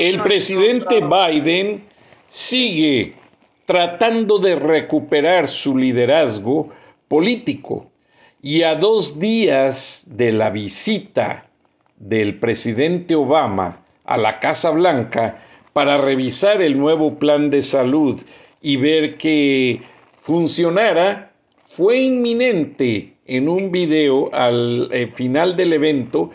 El presidente Biden sigue tratando de recuperar su liderazgo político. Y a dos días de la visita del presidente Obama a la Casa Blanca para revisar el nuevo plan de salud y ver que funcionara, fue inminente en un video al eh, final del evento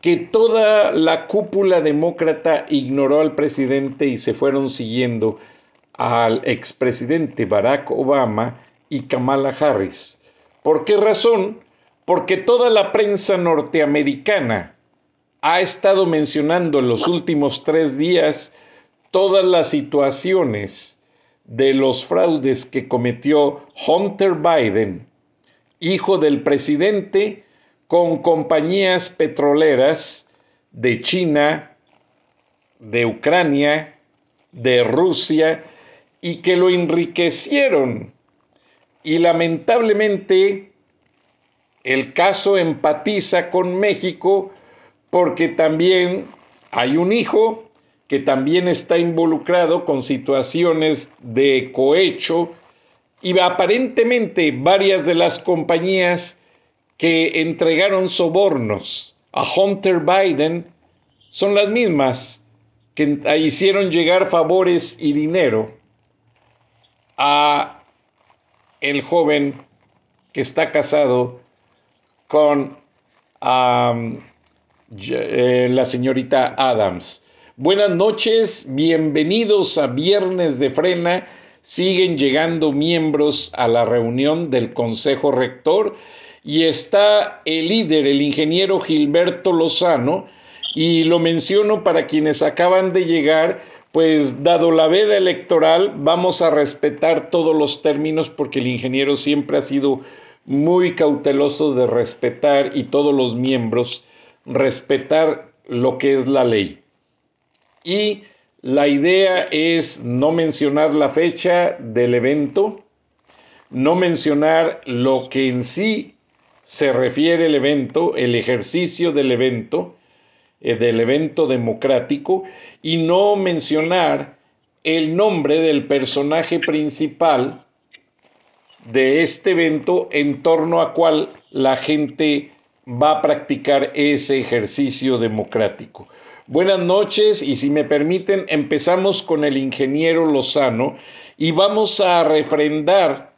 que toda la cúpula demócrata ignoró al presidente y se fueron siguiendo al expresidente Barack Obama y Kamala Harris. ¿Por qué razón? Porque toda la prensa norteamericana ha estado mencionando en los últimos tres días todas las situaciones de los fraudes que cometió Hunter Biden, hijo del presidente, con compañías petroleras de China, de Ucrania, de Rusia, y que lo enriquecieron. Y lamentablemente el caso empatiza con México porque también hay un hijo que también está involucrado con situaciones de cohecho y aparentemente varias de las compañías que entregaron sobornos a Hunter Biden son las mismas que hicieron llegar favores y dinero a el joven que está casado con eh, la señorita Adams. Buenas noches, bienvenidos a Viernes de Frena. Siguen llegando miembros a la reunión del Consejo Rector y está el líder, el ingeniero Gilberto Lozano, y lo menciono para quienes acaban de llegar, pues dado la veda electoral, vamos a respetar todos los términos porque el ingeniero siempre ha sido muy cauteloso de respetar y todos los miembros respetar lo que es la ley. Y la idea es no mencionar la fecha del evento, no mencionar lo que en sí se refiere el evento, el ejercicio del evento, eh, del evento democrático, y no mencionar el nombre del personaje principal de este evento en torno a cual la gente va a practicar ese ejercicio democrático. Buenas noches y si me permiten empezamos con el ingeniero Lozano y vamos a refrendar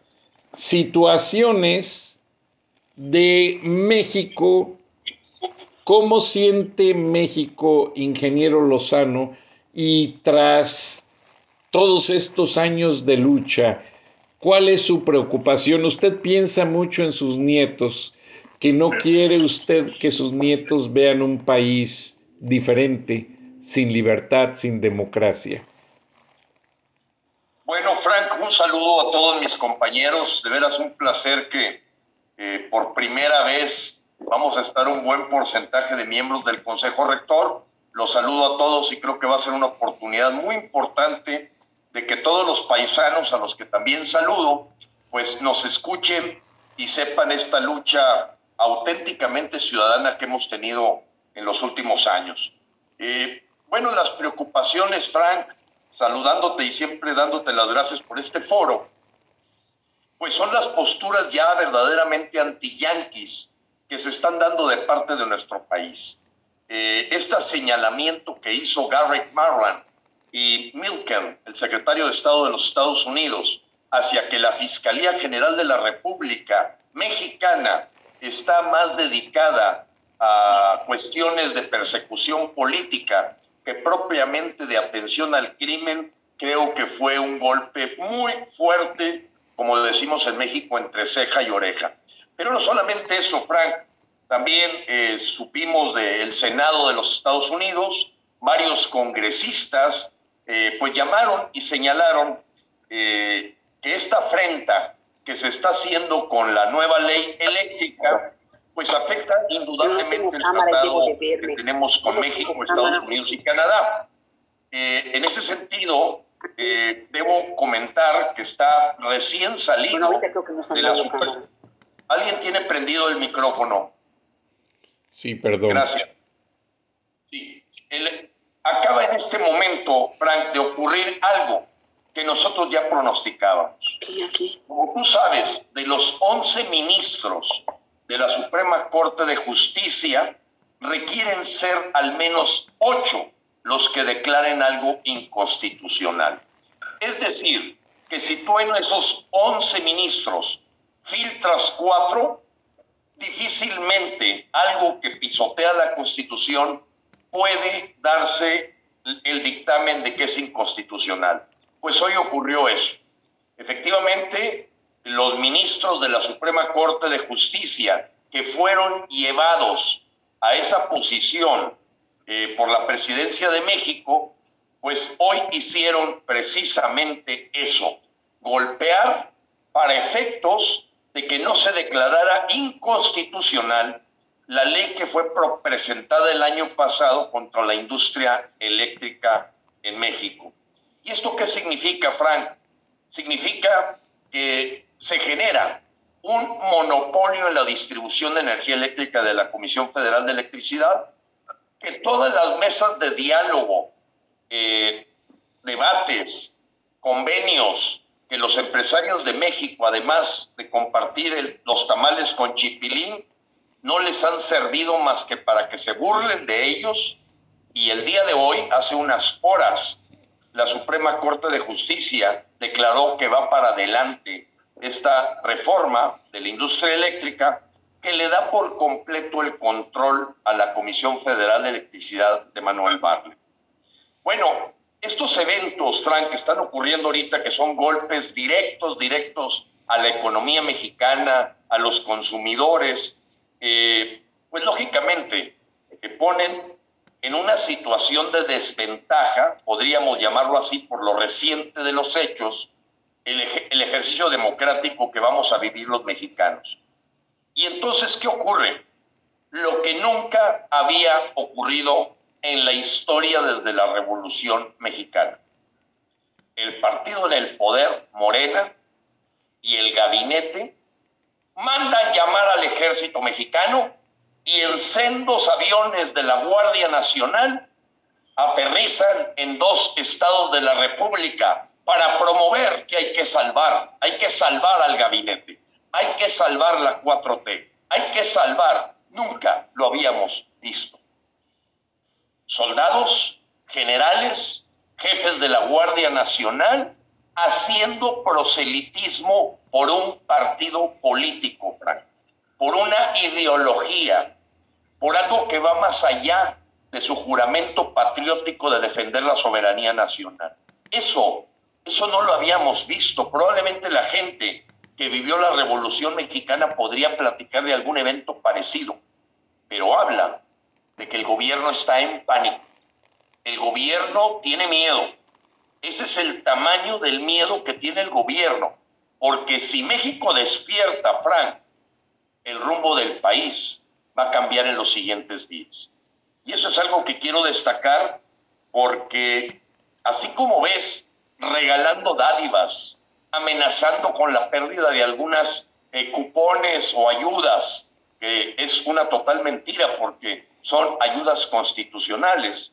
situaciones de México, ¿cómo siente México, ingeniero Lozano, y tras todos estos años de lucha, cuál es su preocupación? Usted piensa mucho en sus nietos, que no quiere usted que sus nietos vean un país diferente, sin libertad, sin democracia. Bueno, Frank, un saludo a todos mis compañeros. De veras un placer que por primera vez vamos a estar un buen porcentaje de miembros del Consejo Rector. Los saludo a todos y creo que va a ser una oportunidad muy importante de que todos los paisanos a los que también saludo, pues nos escuchen y sepan esta lucha auténticamente ciudadana que hemos tenido en los últimos años. Eh, bueno, las preocupaciones, Frank, saludándote y siempre dándote las gracias por este foro pues son las posturas ya verdaderamente anti-yanquis que se están dando de parte de nuestro país. Eh, este señalamiento que hizo Garrett Marland y Milken, el secretario de Estado de los Estados Unidos, hacia que la Fiscalía General de la República Mexicana está más dedicada a cuestiones de persecución política que propiamente de atención al crimen, creo que fue un golpe muy fuerte, como decimos en México, entre ceja y oreja. Pero no solamente eso, Frank, también eh, supimos del Senado de los Estados Unidos, varios congresistas eh, pues llamaron y señalaron eh, que esta afrenta que se está haciendo con la nueva ley eléctrica, pues afecta indudablemente el tratado que tenemos con México, Estados Unidos y Canadá. Eh, en ese sentido, debo comentar que está recién salido de la super... ¿Alguien tiene prendido el micrófono? Sí, perdón. Gracias. Sí. El, acaba en este momento, Frank, de ocurrir algo que nosotros ya pronosticábamos. Como tú sabes, de los 11 ministros de la Suprema Corte de Justicia, requieren ser al menos 8 los que declaren algo inconstitucional. Es decir, que si tú en esos 11 ministros filtras 4, difícilmente algo que pisotea la Constitución puede darse el dictamen de que es inconstitucional. Pues hoy ocurrió eso. Efectivamente, los ministros de la Suprema Corte de Justicia que fueron llevados a esa posición eh, por la presidencia de México, pues hoy hicieron precisamente eso, golpear para efectos de que no se declarara inconstitucional la ley que fue presentada el año pasado contra la industria eléctrica en México. ¿Y esto qué significa, Frank? Significa que se genera un monopolio en la distribución de energía eléctrica de la Comisión Federal de Electricidad, que todas las mesas de diálogo, eh, debates, convenios que los empresarios de México, además de compartir los tamales con chipilín, no les han servido más que para que se burlen de ellos y el día de hoy, hace unas horas, la Suprema Corte de Justicia declaró que va para adelante esta reforma de la industria eléctrica que le da por completo el control a la Comisión Federal de Electricidad de Manuel Barle. Bueno, estos eventos, Frank, que están ocurriendo ahorita, que son golpes directos, directos a la economía mexicana, a los consumidores, eh, pues lógicamente te ponen en una situación de desventaja, podríamos llamarlo así por lo reciente de los hechos, el ejercicio democrático que vamos a vivir los mexicanos. Y entonces, ¿qué ocurre? Lo que nunca había ocurrido en la historia desde la Revolución Mexicana. El partido en el poder, Morena, y el gabinete mandan llamar al ejército mexicano y en sendos aviones de la Guardia Nacional aterrizan en dos estados de la República para promover que hay que salvar, hay que salvar al gabinete, hay que salvar la 4T, hay que salvar, nunca lo habíamos visto. Soldados, generales, jefes de la Guardia Nacional haciendo proselitismo por un partido político, por una ideología, por algo que va más allá de su juramento patriótico de defender la soberanía nacional. Eso, eso no lo habíamos visto. Probablemente la gente que vivió la Revolución Mexicana podría platicar de algún evento parecido, pero habla de que el gobierno está en pánico. El gobierno tiene miedo. Ese es el tamaño del miedo que tiene el gobierno porque si México despierta, Frank, el rumbo del país va a cambiar en los siguientes días. Y eso es algo que quiero destacar porque así como ves regalando dádivas, amenazando con la pérdida de algunas eh, cupones o ayudas, que es una total mentira porque son ayudas constitucionales.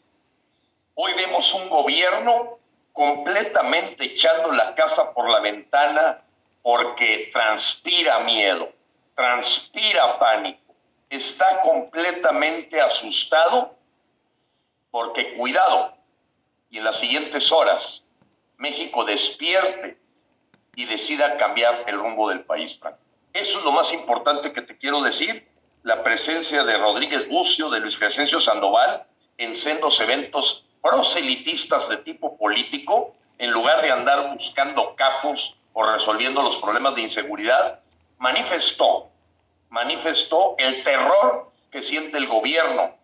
Hoy vemos un gobierno completamente echando la casa por la ventana porque transpira miedo, transpira pánico, está completamente asustado porque cuidado, y en las siguientes horas México despierte y decida cambiar el rumbo del país, Eso es lo más importante que te quiero decir. La presencia de Rodríguez Bucio, de Luis Crescencio Sandoval, en sendos eventos proselitistas de tipo político, en lugar de andar buscando capos o resolviendo los problemas de inseguridad, manifestó, manifestó el terror que siente el gobierno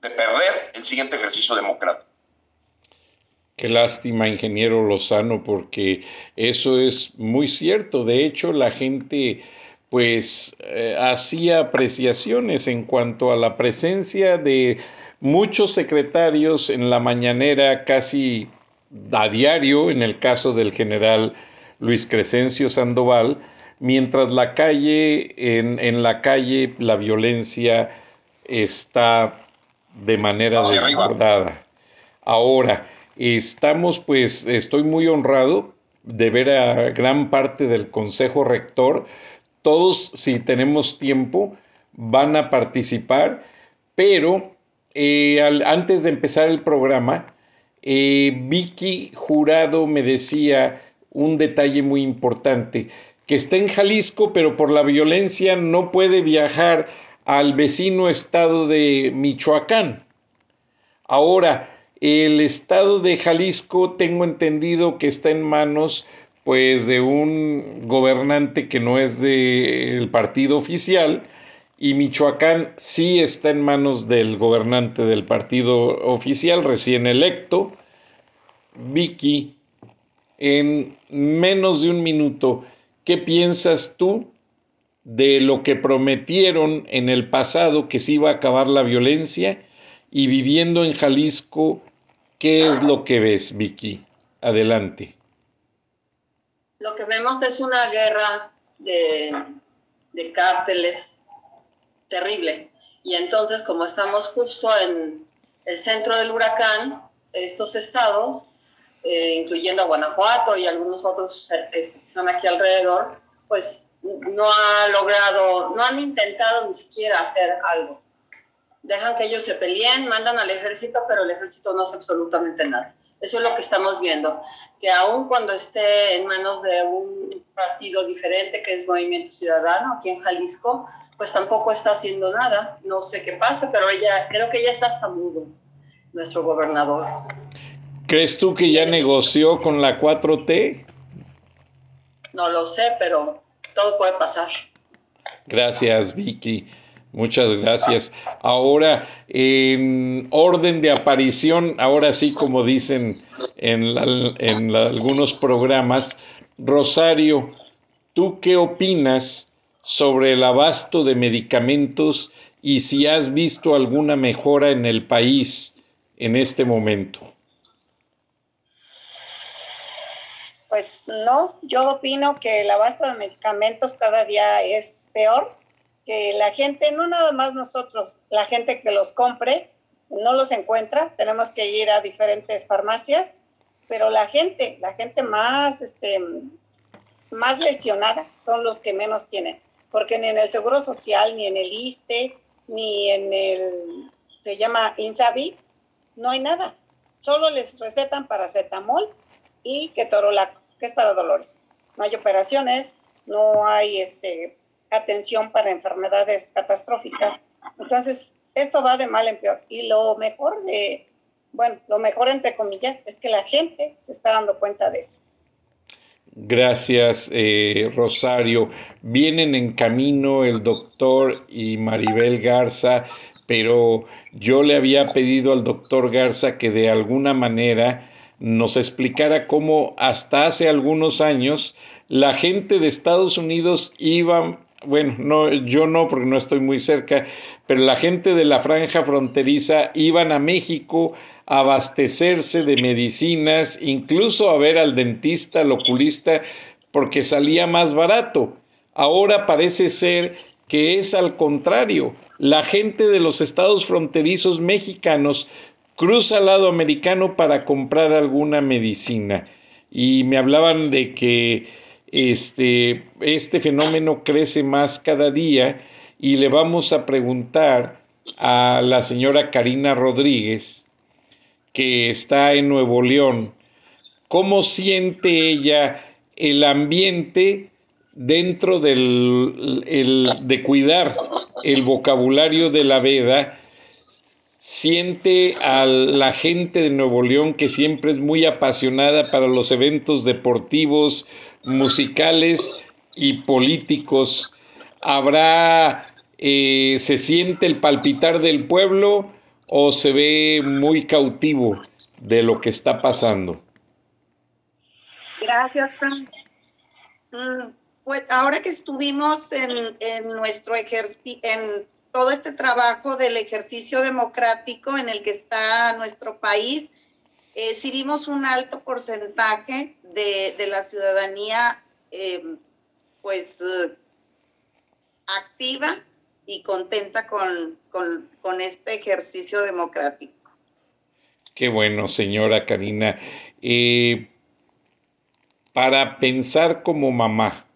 de perder el siguiente ejercicio democrático. Qué lástima, ingeniero Lozano, porque eso es muy cierto. De hecho, la gente pues eh, hacía apreciaciones en cuanto a la presencia de muchos secretarios en la mañanera casi a diario, en el caso del general Luis Crescencio Sandoval, mientras la calle, en, en la calle, la violencia está de manera desbordada. Ahora, estamos pues, estoy muy honrado de ver a gran parte del Consejo Rector. Todos, si tenemos tiempo, van a participar, pero eh, antes de empezar el programa, eh, Vicky Jurado me decía un detalle muy importante, que está en Jalisco, pero por la violencia no puede viajar al vecino estado de Michoacán. Ahora, el estado de Jalisco tengo entendido que está en manos pues de un gobernante que no es del partido oficial y Michoacán sí está en manos del gobernante del partido oficial recién electo. Vicky, en menos de un minuto, ¿qué piensas tú de lo que prometieron en el pasado que se iba a acabar la violencia y viviendo en Jalisco, ¿qué es lo que ves, Vicky? Adelante. Lo que vemos es una guerra de, cárteles terrible. Y entonces, como estamos justo en el centro del huracán, estos estados, eh, incluyendo Guanajuato y algunos otros eh, que están aquí alrededor, pues no ha logrado, no han intentado ni siquiera hacer algo. Dejan que ellos se peleen, mandan al ejército, pero el ejército no hace absolutamente nada. Eso es lo que estamos viendo, que aun cuando esté en manos de un partido diferente que es Movimiento Ciudadano aquí en Jalisco, pues tampoco está haciendo nada. No sé qué pasa, pero ella, creo que ya está hasta mudo, nuestro gobernador. ¿Crees tú que ya negoció con la 4T? No lo sé, pero todo puede pasar. Gracias, Vicky. Muchas gracias. Ahora, en orden de aparición, ahora sí, como dicen en, en algunos programas, Rosario, ¿tú qué opinas sobre el abasto de medicamentos y si has visto alguna mejora en el país en este momento? Pues no, yo opino que el abasto de medicamentos cada día es peor, que la gente, no nada más nosotros, la gente que los compre, no los encuentra, tenemos que ir a diferentes farmacias, pero la gente, la gente más, este, más lesionada son los que menos tienen, porque ni en el Seguro Social, ni en el ISTE, ni en el, se llama INSABI, no hay nada. Solo les recetan paracetamol y ketorolaco que es para dolores. No hay operaciones, no hay este, atención para enfermedades catastróficas. Entonces, esto va de mal en peor. Y lo mejor de, bueno, lo mejor entre comillas, es que la gente se está dando cuenta de eso. Gracias, eh, Rosario. Vienen en camino el doctor y Maribel Garza, pero yo le había pedido al doctor Garza que de alguna manera nos explicara cómo hasta hace algunos años la gente de Estados Unidos iba, bueno, no, yo no porque no estoy muy cerca, pero la gente de la franja fronteriza iban a México a abastecerse de medicinas, incluso a ver al dentista, al oculista, porque salía más barato. Ahora parece ser que es al contrario. La gente de los estados fronterizos mexicanos cruza al lado americano para comprar alguna medicina y me hablaban de que este, este fenómeno crece más cada día y le vamos a preguntar a la señora Karina Rodríguez que está en Nuevo León, ¿cómo siente ella el ambiente dentro del, de cuidar el vocabulario de la veda? Siente a la gente de Nuevo León que siempre es muy apasionada para los eventos deportivos, musicales y políticos. Habrá, eh, se siente el palpitar del pueblo o se ve muy cautivo de lo que está pasando? Gracias, Frank. Mm, pues ahora que estuvimos en, nuestro ejercicio, en todo este trabajo del ejercicio democrático en el que está nuestro país, eh, sí vimos un alto porcentaje de, la ciudadanía, eh, pues, eh, activa y contenta con, con, este ejercicio democrático. Qué bueno, señora Karina. Eh, para pensar como mamá,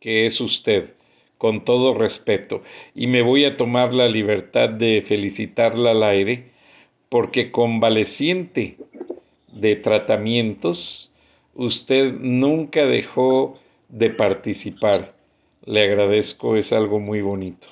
que es usted, con todo respeto, y me voy a tomar la libertad de felicitarla al aire, porque convaleciente de tratamientos, usted nunca dejó de participar le agradezco, es algo muy bonito.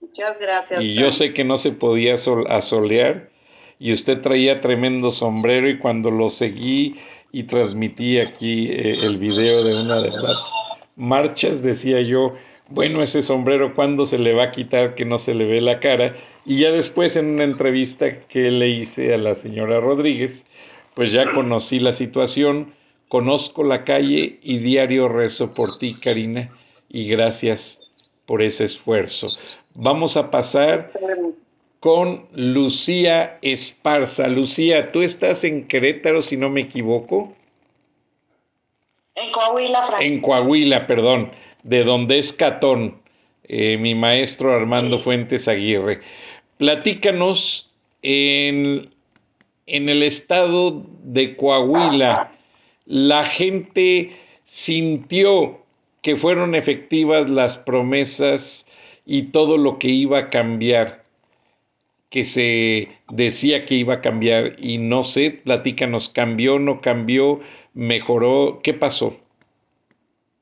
Muchas gracias. Y yo sé que no se podía asolear y usted traía tremendo sombrero y cuando lo seguí y transmití aquí eh, el video de una de las marchas, decía yo, bueno, ese sombrero, ¿cuándo se le va a quitar que no se le ve la cara? Y ya después en una entrevista que le hice a la señora Rodríguez, pues ya conocí la situación Conozco la calle y diario rezo por ti, Karina, y gracias por ese esfuerzo. Vamos a pasar con Lucía Esparza. Lucía, tú estás en Querétaro, si no me equivoco. En Coahuila, Frank. En Coahuila, perdón, de donde es Catón, eh, mi maestro Armando Fuentes Aguirre. Platícanos en, en el estado de Coahuila la gente sintió que fueron efectivas las promesas y todo lo que iba a cambiar, que se decía que iba a cambiar y no sé, platícanos, cambió, no cambió, mejoró, ¿qué pasó?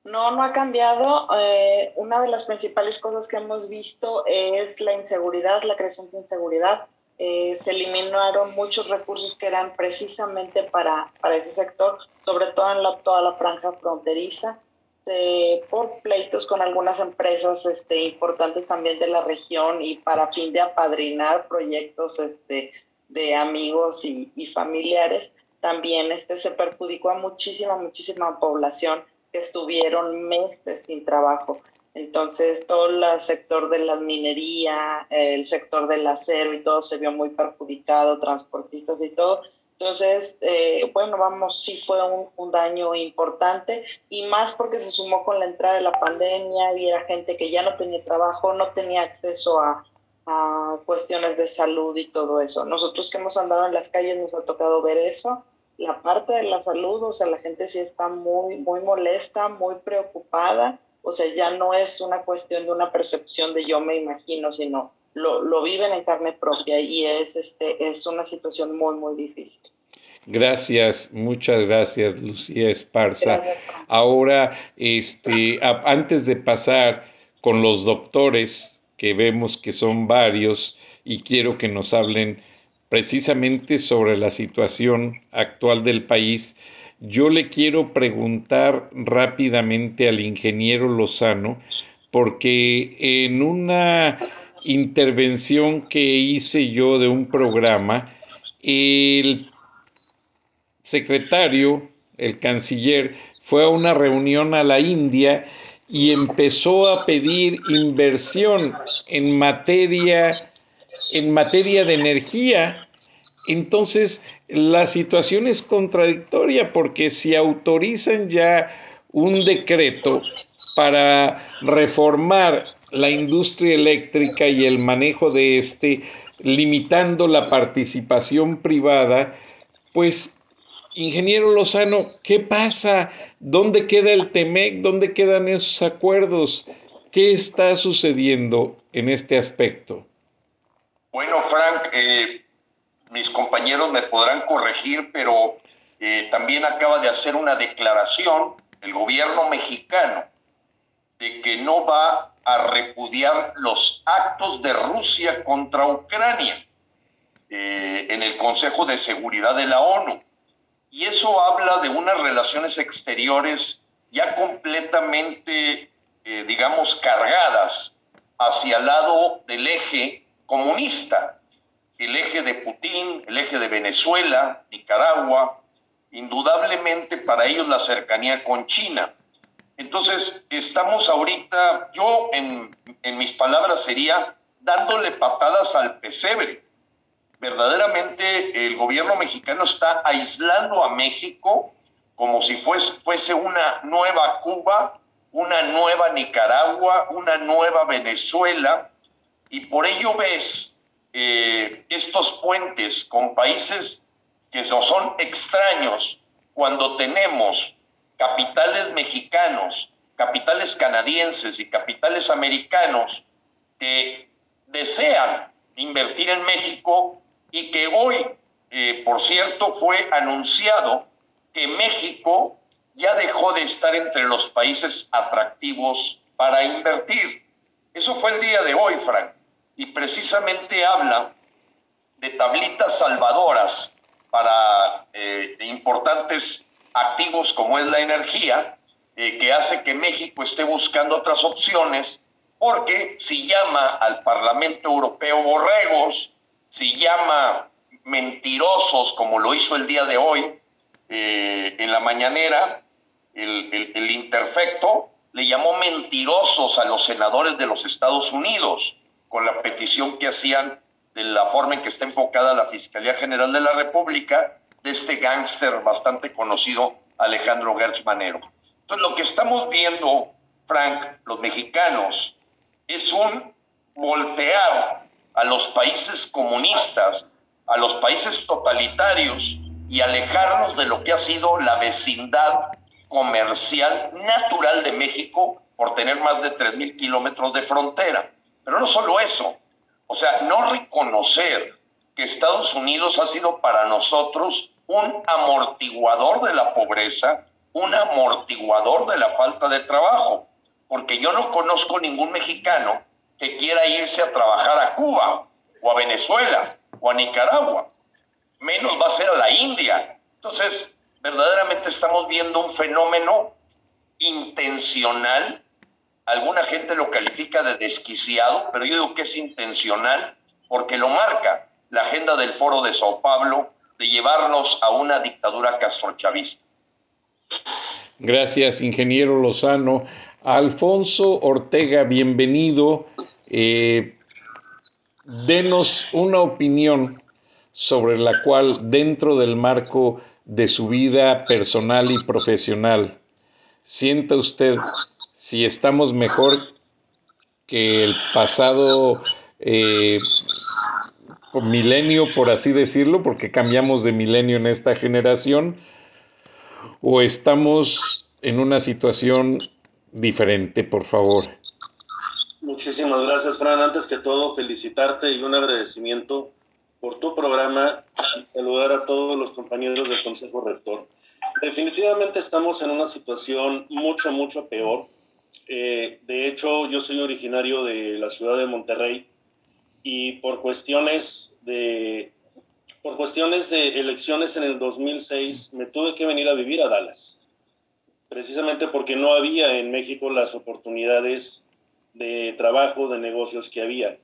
No, no ha cambiado. Eh, una de las principales cosas que hemos visto es la inseguridad, la creciente inseguridad. Eh, se eliminaron muchos recursos que eran precisamente para, para ese sector, sobre todo en toda la franja fronteriza, se, por pleitos con algunas empresas este, importantes también de la región y para fin de apadrinar proyectos este, de amigos y familiares, también este, se perjudicó a muchísima, muchísima población que estuvieron meses sin trabajo. Entonces, todo el sector de la minería, el sector del acero y todo se vio muy perjudicado, transportistas y todo. Entonces, eh, bueno, vamos, sí fue un, daño importante y más porque se sumó con la entrada de la pandemia y era gente que ya no tenía trabajo, no tenía acceso a, a cuestiones de salud y todo eso. Nosotros que hemos andado en las calles nos ha tocado ver eso. La parte de la salud, o sea, la gente sí está muy, muy molesta, muy preocupada o sea, ya no es una cuestión de una percepción de yo me imagino, sino lo, lo viven en carne propia y es, este, es una situación muy, muy difícil. Gracias, muchas gracias, Lucía Esparza. Ahora, este, antes de pasar con los doctores, que vemos que son varios, y quiero que nos hablen precisamente sobre la situación actual del país, yo le quiero preguntar rápidamente al ingeniero Lozano, porque en una intervención que hice yo de un programa, el secretario, el canciller, fue a una reunión a la India y empezó a pedir inversión en materia en materia de energía. Entonces, la situación es contradictoria porque si autorizan ya un decreto para reformar la industria eléctrica y el manejo de este, limitando la participación privada, pues, ingeniero Lozano, ¿qué pasa? ¿Dónde queda el TEMEC? ¿Dónde quedan esos acuerdos? ¿Qué está sucediendo en este aspecto? Bueno, Frank, eh, mis compañeros me podrán corregir, pero eh, también acaba de hacer una declaración el gobierno mexicano de que no va a repudiar los actos de Rusia contra Ucrania eh, en el Consejo de Seguridad de la ONU. Y eso habla de unas relaciones exteriores ya completamente, eh, digamos, cargadas hacia el lado del eje comunista, el eje de Putin, el eje de Venezuela, Nicaragua, indudablemente para ellos la cercanía con China. Entonces, estamos ahorita, yo en, mis palabras sería dándole patadas al pesebre. Verdaderamente el gobierno mexicano está aislando a México como si fuese una nueva Cuba, una nueva Nicaragua, una nueva Venezuela, y por ello ves eh, estos puentes con países que no son extraños cuando tenemos capitales mexicanos, capitales canadienses y capitales americanos que desean invertir en México y que hoy, eh, por cierto, fue anunciado que México ya dejó de estar entre los países atractivos para invertir. Eso fue el día de hoy, Frank, y precisamente habla de tablitas salvadoras para eh, importantes activos como es la energía, eh, que hace que México esté buscando otras opciones, porque si llama al Parlamento Europeo borregos, si llama mentirosos como lo hizo el día de hoy eh, en la mañanera, el, el interfecto le llamó mentirosos a los senadores de los Estados Unidos con la petición que hacían de la forma en que está enfocada la Fiscalía General de la República de este gángster bastante conocido Alejandro Gertz Manero. Entonces lo que estamos viendo, Frank, los mexicanos, es un volteado a los países comunistas, a los países totalitarios y alejarnos de lo que ha sido la vecindad comercial natural de México por tener más de 3.000 kilómetros de frontera. Pero no solo eso, o sea, no reconocer que Estados Unidos ha sido para nosotros un amortiguador de la pobreza, un amortiguador de la falta de trabajo, porque yo no conozco ningún mexicano que quiera irse a trabajar a Cuba o a Venezuela o a Nicaragua, menos va a ser a la India. Entonces, verdaderamente estamos viendo un fenómeno intencional alguna gente lo califica de desquiciado, pero yo digo que es intencional porque lo marca la agenda del Foro de Sao Paulo de llevarnos a una dictadura castrochavista. Gracias, ingeniero Lozano. Alfonso Ortega, bienvenido. Eh, denos una opinión sobre la cual, dentro del marco de su vida personal y profesional, sienta usted si estamos mejor que el pasado eh, milenio, por así decirlo, porque cambiamos de milenio en esta generación, o estamos en una situación diferente, por favor. Muchísimas gracias, Fran. Antes que todo, felicitarte y un agradecimiento por tu programa y saludar a todos los compañeros del Consejo Rector. Definitivamente estamos en una situación mucho, mucho peor eh, de hecho, yo soy originario de la ciudad de Monterrey y por cuestiones de, por cuestiones de elecciones en el 2006 me tuve que venir a vivir a Dallas, precisamente porque no había en México las oportunidades de trabajo, de negocios que había.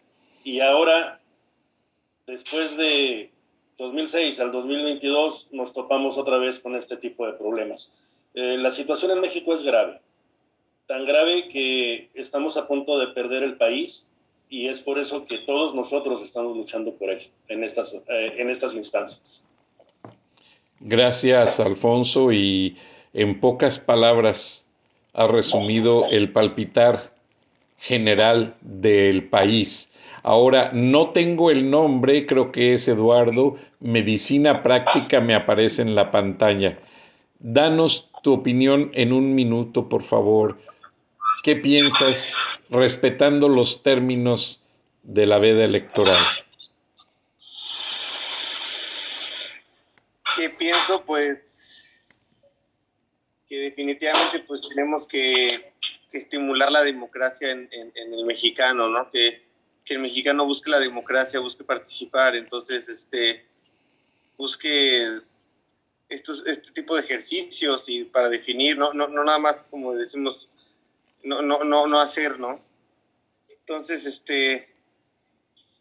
Y ahora, después de 2006 al 2022, nos topamos otra vez con este tipo de problemas. Eh, la situación en México es grave tan grave que estamos a punto de perder el país y es por eso que todos nosotros estamos luchando por él en estas, eh, en estas instancias. Gracias, Alfonso, y en pocas palabras ha resumido el palpitar general del país. Ahora, no tengo el nombre, creo que es Eduardo, Medicina Práctica me aparece en la pantalla. Danos tu opinión en un minuto, por favor, ¿Qué piensas respetando los términos de la veda electoral? que pienso pues que definitivamente pues tenemos que, estimular la democracia en, el mexicano, ¿no? Que, el mexicano busque la democracia, busque participar, entonces este busque estos, este tipo de ejercicios y para definir, no, no, no nada más como decimos, no, no, no, no hacer, ¿no? Entonces, este,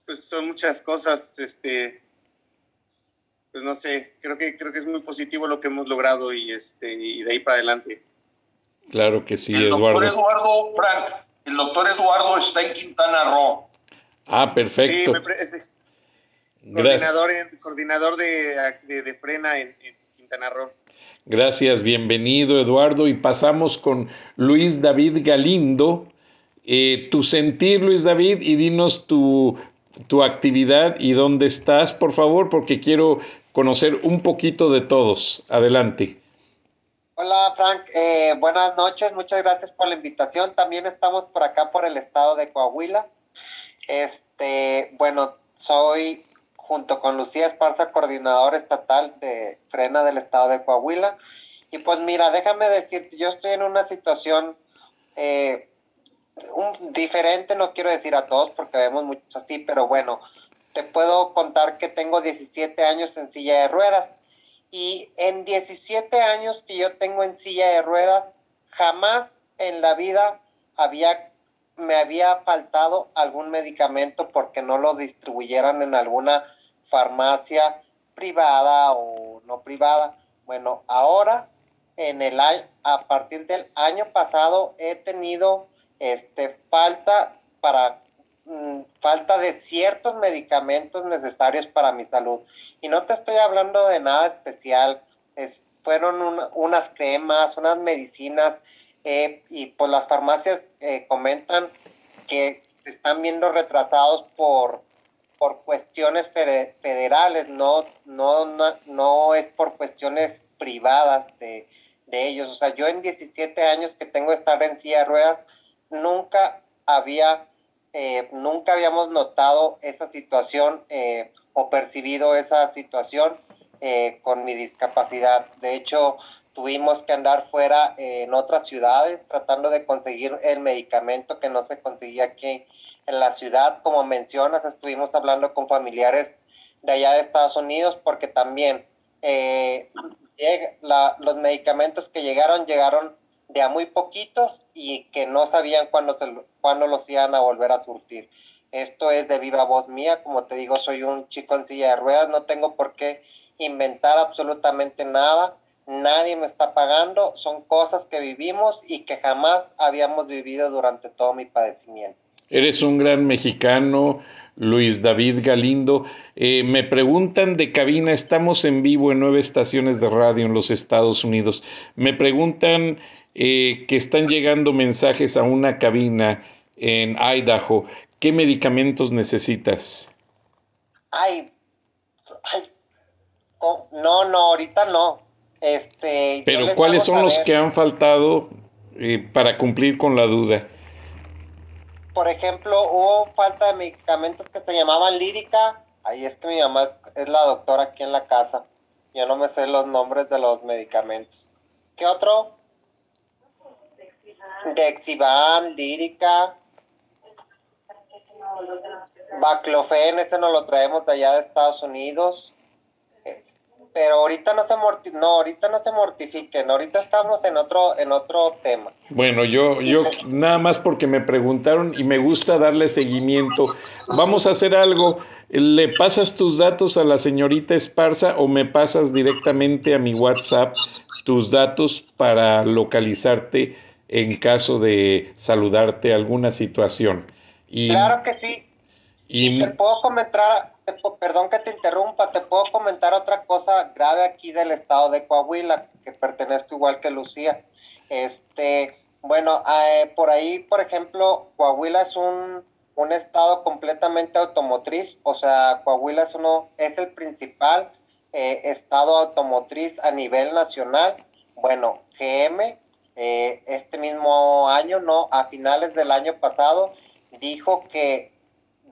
pues son muchas cosas, este, pues no sé, creo que creo que es muy positivo lo que hemos logrado y este y de ahí para adelante. Claro que sí, el Eduardo. Doctor Eduardo Frank, el doctor Eduardo está en Quintana Roo. Ah, perfecto. Sí, coordinador, coordinador de, de, frena en, Quintana Roo. Gracias, bienvenido Eduardo. Y pasamos con Luis David Galindo. Eh, tu sentir, Luis David, y dinos tu, tu actividad y dónde estás, por favor, porque quiero conocer un poquito de todos. Adelante. Hola Frank, eh, buenas noches, muchas gracias por la invitación. También estamos por acá por el estado de Coahuila. Este, bueno, soy junto con Lucía Esparza, coordinador estatal de Frena del estado de Coahuila. Y pues mira, déjame decirte, yo estoy en una situación eh, un, diferente, no quiero decir a todos porque vemos muchos así, pero bueno, te puedo contar que tengo 17 años en silla de ruedas y en 17 años que yo tengo en silla de ruedas, jamás en la vida había me había faltado algún medicamento porque no lo distribuyeran en alguna farmacia privada o no privada. Bueno, ahora en el a partir del año pasado he tenido este falta para Mm, falta de ciertos medicamentos necesarios para mi salud. Y no te estoy hablando de nada especial, es, fueron unas cremas, unas medicinas, eh, y pues las farmacias eh, comentan que están viendo retrasados por, por cuestiones federales, no, no, no, es por cuestiones privadas de, de ellos. O sea, yo en 17 años que tengo de estar en silla ruedas, nunca había eh, nunca habíamos notado esa situación eh, o percibido esa situación eh, con mi discapacidad. De hecho, tuvimos que andar fuera en otras ciudades tratando de conseguir el medicamento que no se conseguía aquí en la ciudad. Como mencionas, estuvimos hablando con familiares de allá de Estados Unidos porque también los medicamentos que llegaron llegaron de a muy poquitos y que no sabían cuándo, se, cuándo los iban a volver a surtir. Esto es de viva voz mía, como te digo, soy un chico en silla de ruedas, no tengo por qué inventar absolutamente nada, nadie me está pagando, son cosas que vivimos y que jamás habíamos vivido durante todo mi padecimiento. Eres un gran mexicano, Luis David Galindo. Eh, me preguntan de cabina, estamos en vivo en nueve estaciones de radio en los Estados Unidos. Me preguntan eh, que están llegando mensajes a una cabina en Idaho. ¿Qué medicamentos necesitas? Ay, no, no, ahorita no. Este, Pero ¿cuáles son los que han faltado eh, para cumplir con la duda? Por ejemplo, hubo falta de medicamentos que se llamaban lírica. Ahí es que mi mamá es, la doctora aquí en la casa. Yo no me sé los nombres de los medicamentos. ¿Qué otro? Dexivan, Lírica, Baclofen, ese no lo traemos de allá de Estados Unidos. Pero ahorita no se no, ahorita no se mortifiquen, ahorita estamos en otro, en otro tema. Bueno, yo, yo nada más porque me preguntaron y me gusta darle seguimiento. Vamos a hacer algo. ¿Le pasas tus datos a la señorita Esparza o me pasas directamente a mi WhatsApp tus datos para localizarte? en caso de saludarte alguna situación. Y, claro que sí. Y, te puedo comentar, perdón que te interrumpa, te puedo comentar otra cosa grave aquí del estado de Coahuila, que pertenezco igual que Lucía. Este, bueno, eh, por ahí, por ejemplo, Coahuila es un, un estado completamente automotriz, o sea, Coahuila es uno, es el principal eh, estado automotriz a nivel nacional. Bueno, GM eh, este mismo año, no, a finales del año pasado, dijo que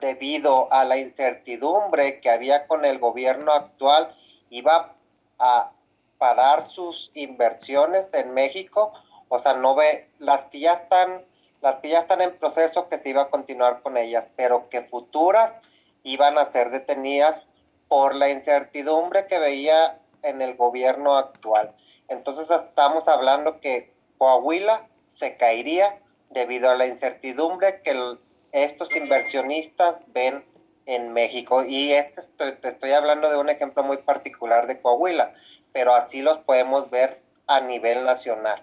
debido a la incertidumbre que había con el gobierno actual, iba a parar sus inversiones en México, o sea, no ve las que ya están las que ya están en proceso que se iba a continuar con ellas, pero que futuras iban a ser detenidas por la incertidumbre que veía en el gobierno actual. Entonces estamos hablando que Coahuila se caería debido a la incertidumbre que estos inversionistas ven en México. Y este te estoy hablando de un ejemplo muy particular de Coahuila, pero así los podemos ver a nivel nacional.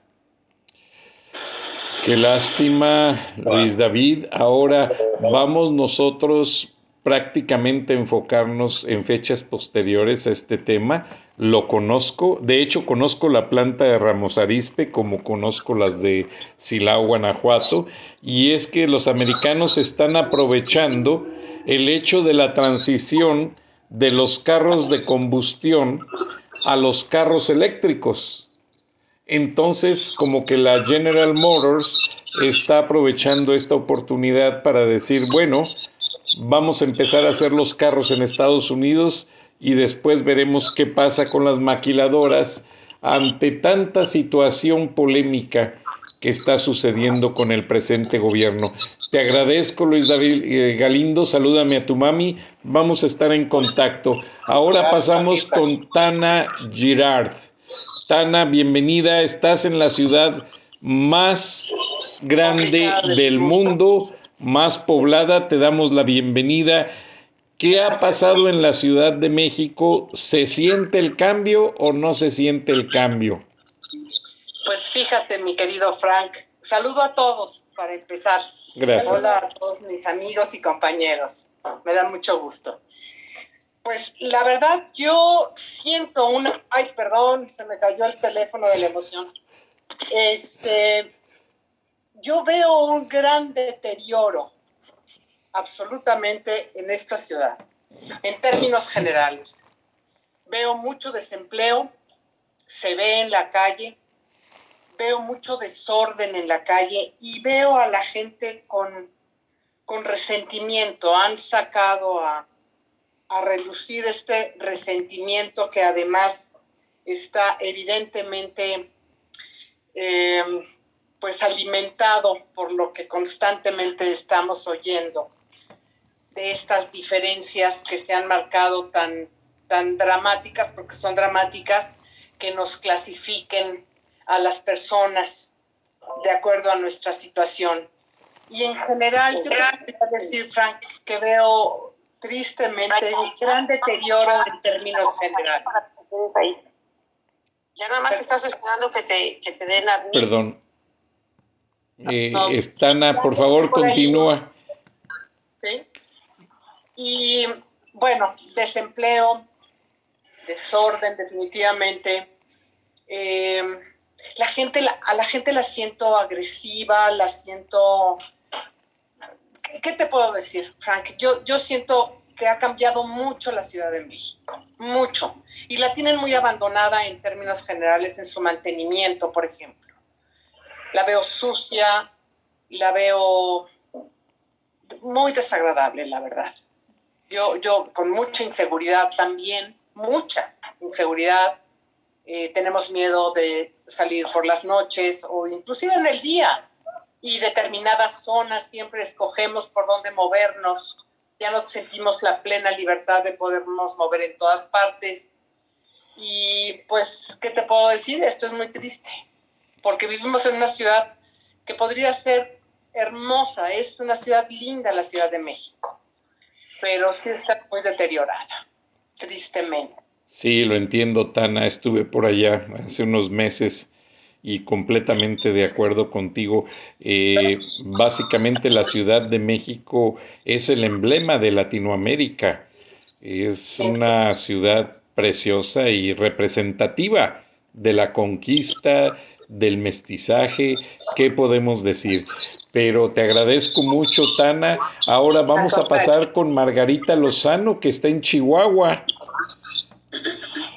Qué lástima, Luis David. Ahora vamos nosotros prácticamente enfocarnos en fechas posteriores a este tema. Lo conozco, de hecho conozco la planta de Ramos Arispe como conozco las de Silao, Guanajuato, y es que los americanos están aprovechando el hecho de la transición de los carros de combustión a los carros eléctricos. Entonces, como que la General Motors está aprovechando esta oportunidad para decir, bueno, vamos a empezar a hacer los carros en Estados Unidos y después veremos qué pasa con las maquiladoras ante tanta situación polémica que está sucediendo con el presente gobierno. Te agradezco, Luis David eh, Galindo, salúdame a tu mami, vamos a estar en contacto. Ahora pasamos con Tana Girard. Tana, bienvenida. Estás en la ciudad más grande del mundo, más poblada. Te damos la bienvenida. ¿Qué ha pasado en la Ciudad de México? ¿Se siente el cambio o no se siente el cambio? Pues fíjate, mi querido Frank, saludo a todos para empezar. Gracias. Hola a todos mis amigos y compañeros. Me da mucho gusto. Pues la verdad, yo siento una. Ay, perdón, se me cayó el teléfono de la emoción. Este. Yo veo un gran deterioro absolutamente en esta ciudad, en términos generales. Veo mucho desempleo, se ve en la calle, veo mucho desorden en la calle y veo a la gente con, con resentimiento. Han sacado a, a relucir este resentimiento que además está evidentemente eh, pues alimentado por lo que constantemente estamos oyendo de estas diferencias que se han marcado tan, tan dramáticas, porque son dramáticas, que nos clasifiquen a las personas de acuerdo a nuestra situación. Y en general, yo quería decir, Frank, que veo tristemente un gran deterioro en términos generales. Ya nada más estás esperando que te, que te den a Perdón. Eh, Estana, por favor, continúa. ¿Sí? Y bueno, desempleo, desorden, definitivamente. Eh, la gente, a la gente la siento agresiva, la siento ¿qué te puedo decir, Frank? Yo, yo siento que ha cambiado mucho la Ciudad de México, mucho. Y la tienen muy abandonada en términos generales en su mantenimiento, por ejemplo. La veo sucia, la veo muy desagradable, la verdad. Yo, yo con mucha inseguridad también, mucha inseguridad. Eh, tenemos miedo de salir por las noches o inclusive en el día y determinadas zonas siempre escogemos por dónde movernos. Ya no sentimos la plena libertad de podernos mover en todas partes. Y pues, ¿qué te puedo decir? Esto es muy triste, porque vivimos en una ciudad que podría ser hermosa, es una ciudad linda la Ciudad de México, pero sí está muy deteriorada, tristemente. Sí, lo entiendo, Tana, estuve por allá hace unos meses y completamente de acuerdo contigo. Eh, básicamente la Ciudad de México es el emblema de Latinoamérica. Es una ciudad preciosa y representativa de la conquista, del mestizaje, ¿qué podemos decir? Pero te agradezco mucho, Tana. Ahora vamos a pasar con Margarita Lozano, que está en Chihuahua.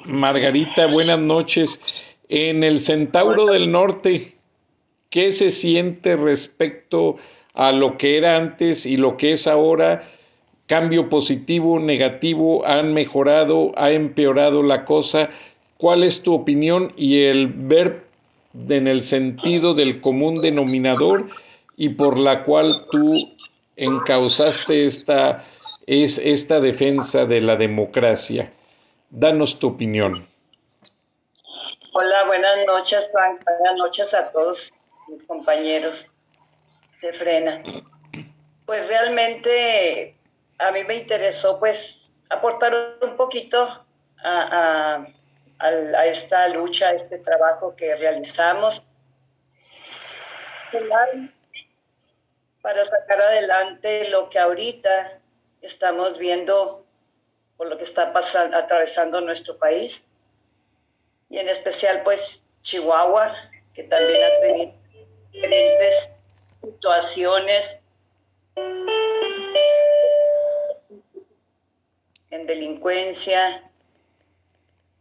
Margarita, buenas noches. En el Centauro del Norte, ¿qué se siente respecto a lo que era antes y lo que es ahora? ¿Cambio positivo, negativo? ¿Han mejorado? ¿Ha empeorado la cosa? ¿Cuál es tu opinión y el ver en el sentido del común denominador y por la cual tú encausaste esta, es, esta defensa de la democracia? Danos tu opinión. Hola, buenas noches, Frank. Buenas noches a todos mis compañeros de Frena. Pues realmente a mí me interesó pues aportar un poquito a, esta lucha, a este trabajo que realizamos. Para sacar adelante lo que ahorita estamos viendo por lo que está pasando, atravesando nuestro país y en especial pues Chihuahua, que también ha tenido diferentes situaciones en delincuencia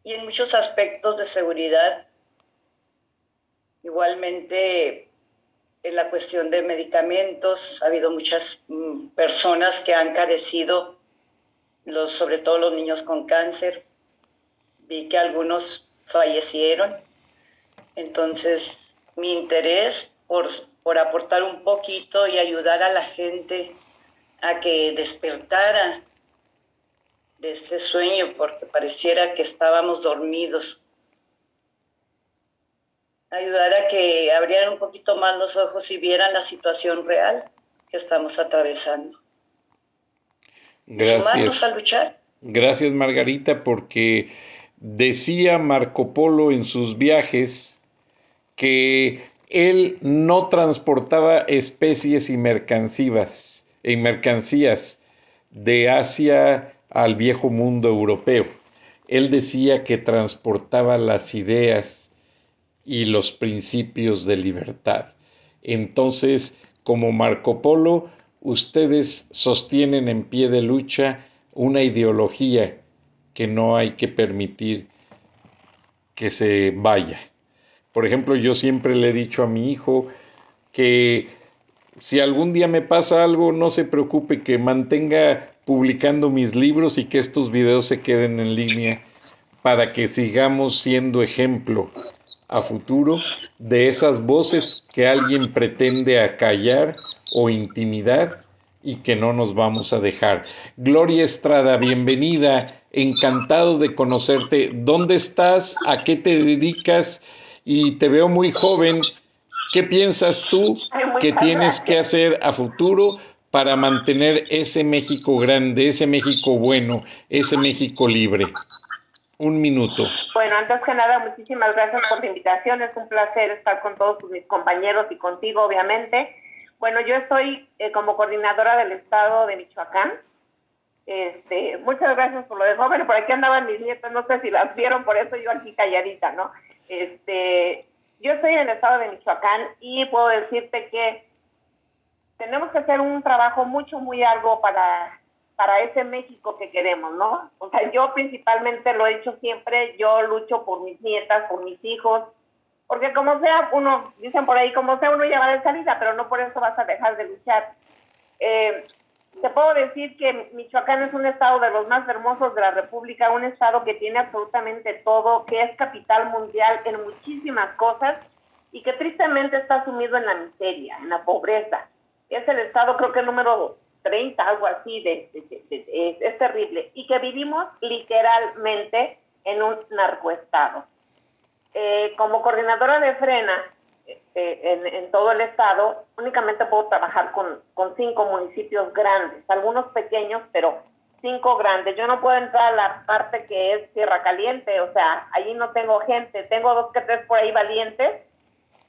y en muchos aspectos de seguridad. Igualmente en la cuestión de medicamentos, ha habido muchas mm, personas que han carecido, sobre todo los niños con cáncer. Vi que algunos fallecieron. Entonces, mi interés por, por aportar un poquito y ayudar a la gente a que despertara de este sueño, porque pareciera que estábamos dormidos. Ayudar a que abrieran un poquito más los ojos y vieran la situación real que estamos atravesando. Gracias. a luchar. Gracias, Margarita, porque decía Marco Polo en sus viajes que él no transportaba especies y mercancías, y mercancías de Asia al viejo mundo europeo. Él decía que transportaba las ideas y los principios de libertad. Entonces, como Marco Polo, ustedes sostienen en pie de lucha una ideología que no hay que permitir que se vaya. Por ejemplo, yo siempre le he dicho a mi hijo que si algún día me pasa algo, no se preocupe, que mantenga publicando mis libros y que estos videos se queden en línea para que sigamos siendo ejemplo a futuro de esas voces que alguien pretende acallar o intimidar y que no nos vamos a dejar. Gloria Estrada, bienvenida, encantado de conocerte. ¿Dónde estás? ¿A qué te dedicas? Y te veo muy joven. ¿Qué piensas tú que tienes que hacer a futuro para mantener ese México grande, ese México bueno, ese México libre? Un minuto. Bueno, antes que nada, muchísimas gracias por la invitación. Es un placer estar con todos mis compañeros y contigo, obviamente. Bueno, yo estoy eh, como coordinadora del Estado de Michoacán. Este, muchas gracias por lo de joven. Por aquí andaban mis nietas, no sé si las vieron, por eso yo aquí calladita, ¿no? Este, yo estoy en el Estado de Michoacán y puedo decirte que tenemos que hacer un trabajo mucho, muy largo para, para ese México que queremos, ¿no? O sea, yo principalmente lo he hecho siempre, yo lucho por mis nietas, por mis hijos, porque como sea, uno, dicen por ahí, como sea, uno lleva de salida, pero no por eso vas a dejar de luchar. Eh, te puedo decir que Michoacán es un estado de los más hermosos de la República, un estado que tiene absolutamente todo, que es capital mundial en muchísimas cosas y que tristemente está sumido en la miseria, en la pobreza es el estado, creo que el número 30, algo así, de, es, terrible, y que vivimos literalmente en un narcoestado. Eh, como coordinadora de frena eh, en, todo el estado, únicamente puedo trabajar con, con cinco municipios grandes, algunos pequeños, pero cinco grandes. Yo no puedo entrar a la parte que es Tierra Caliente, o sea, allí no tengo gente, tengo dos que tres por ahí valientes,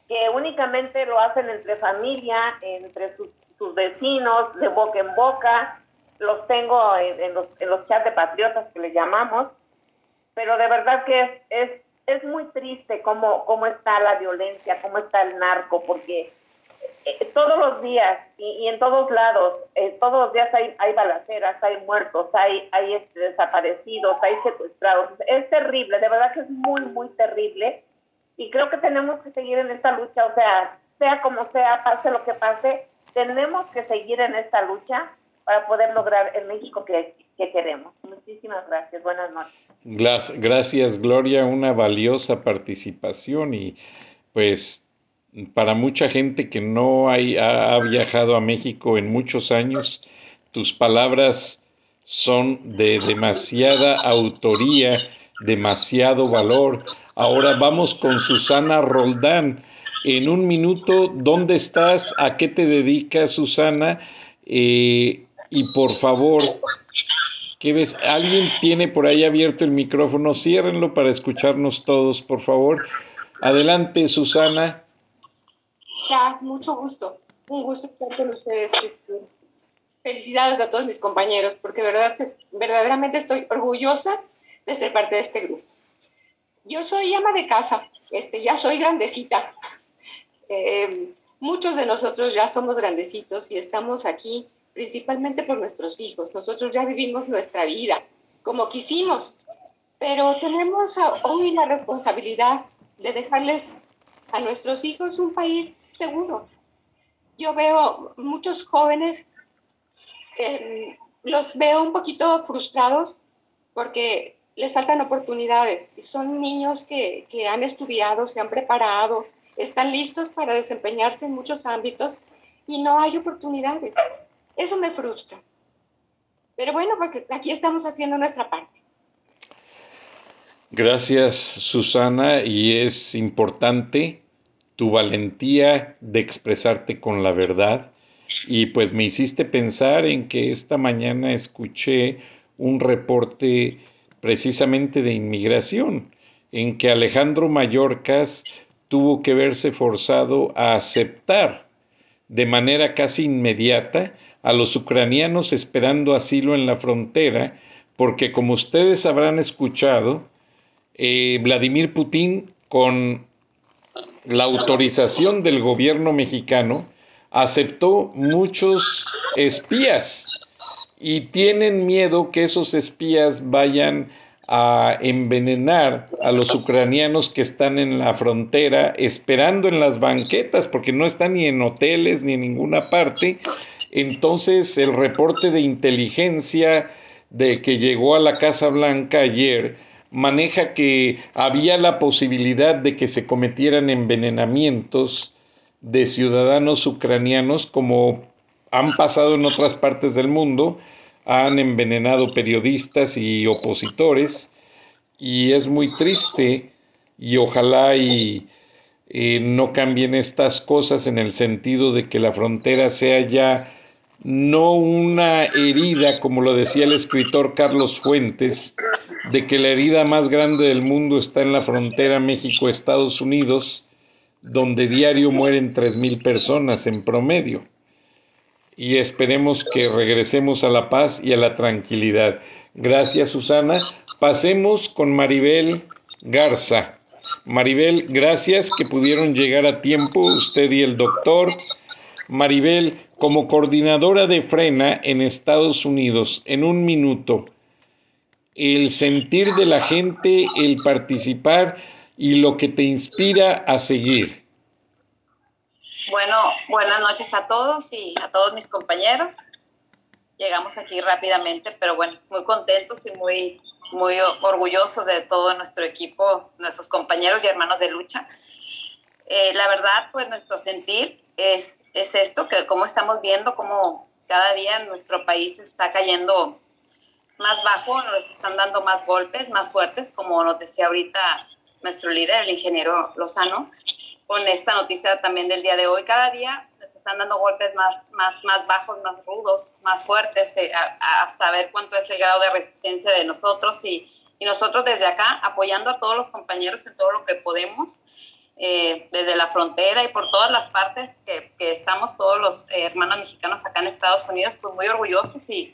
que únicamente lo hacen entre familia, entre sus, vecinos, de boca en boca. Los tengo en, los, en los chats de patriotas que le llamamos, pero de verdad que es, es, es muy triste cómo, cómo está la violencia, cómo está el narco, porque eh, todos los días y, en todos lados, eh, todos los días hay, hay balaceras, hay muertos, hay, hay este, desaparecidos, hay secuestrados. Es terrible, de verdad que es muy, muy terrible y creo que tenemos que seguir en esta lucha, o sea, sea como sea, pase lo que pase, tenemos que seguir en esta lucha para poder lograr el México que, que queremos. Muchísimas gracias. Buenas noches. Gracias, Gloria. Una valiosa participación y pues para mucha gente que no hay, ha, viajado a México en muchos años, tus palabras son de demasiada autoría, demasiado valor. Ahora vamos con Susana Roldán. En un minuto, ¿dónde estás? ¿A qué te dedicas, Susana? Eh, y por favor, ¿qué ves? ¿Alguien tiene por ahí abierto el micrófono? Ciérrenlo para escucharnos todos, por favor. Adelante, Susana. Ya, mucho gusto. Un gusto estar con ustedes. Felicidades a todos mis compañeros, porque de verdad, verdaderamente estoy orgullosa de ser parte de este grupo. Yo soy ama de casa, este, ya soy grandecita. Eh, muchos de nosotros ya somos grandecitos y estamos aquí principalmente por nuestros hijos. Nosotros ya vivimos nuestra vida como quisimos, pero tenemos hoy la responsabilidad de dejarles a nuestros hijos un país seguro. Yo veo muchos jóvenes, eh, los veo un poquito frustrados porque les faltan oportunidades y son niños que, que han estudiado, se han preparado, están listos para desempeñarse en muchos ámbitos y no hay oportunidades. Eso me frustra. Pero bueno, porque aquí estamos haciendo nuestra parte. Gracias, Susana, y es importante tu valentía de expresarte con la verdad. Y pues me hiciste pensar en que esta mañana escuché un reporte precisamente de inmigración, en que Alejandro Mallorcas tuvo que verse forzado a aceptar de manera casi inmediata a los ucranianos esperando asilo en la frontera, porque como ustedes habrán escuchado, eh, Vladimir Putin, con la autorización del gobierno mexicano, aceptó muchos espías y tienen miedo que esos espías vayan a envenenar a los ucranianos que están en la frontera esperando en las banquetas porque no están ni en hoteles ni en ninguna parte. Entonces el reporte de inteligencia de que llegó a la Casa Blanca ayer maneja que había la posibilidad de que se cometieran envenenamientos de ciudadanos ucranianos como han pasado en otras partes del mundo han envenenado periodistas y opositores y es muy triste y ojalá y eh, no cambien estas cosas en el sentido de que la frontera sea ya no una herida, como lo decía el escritor Carlos Fuentes, de que la herida más grande del mundo está en la frontera México-Estados Unidos, donde diario mueren 3.000 personas en promedio y esperemos que regresemos a la paz y a la tranquilidad. Gracias, Susana. Pasemos con Maribel Garza. Maribel, gracias que pudieron llegar a tiempo usted y el doctor. Maribel, como coordinadora de Frena en Estados Unidos, en un minuto, el sentir de la gente, el participar y lo que te inspira a seguir. Bueno, buenas noches a todos y a todos mis compañeros. Llegamos aquí rápidamente, pero bueno, muy contentos y muy, muy orgullosos de todo nuestro equipo, nuestros compañeros y hermanos de lucha. Eh, la verdad, pues nuestro sentir es, es esto, que como estamos viendo, como cada día nuestro país está cayendo más bajo, nos están dando más golpes, más fuertes, como nos decía ahorita nuestro líder, el ingeniero Lozano con esta noticia también del día de hoy. Cada día nos están dando golpes más, más, más bajos, más rudos, más fuertes, eh, hasta ver cuánto es el grado de resistencia de nosotros y, y, nosotros desde acá apoyando a todos los compañeros en todo lo que podemos, eh, desde la frontera y por todas las partes que, estamos todos los eh, hermanos mexicanos acá en Estados Unidos, pues muy orgullosos y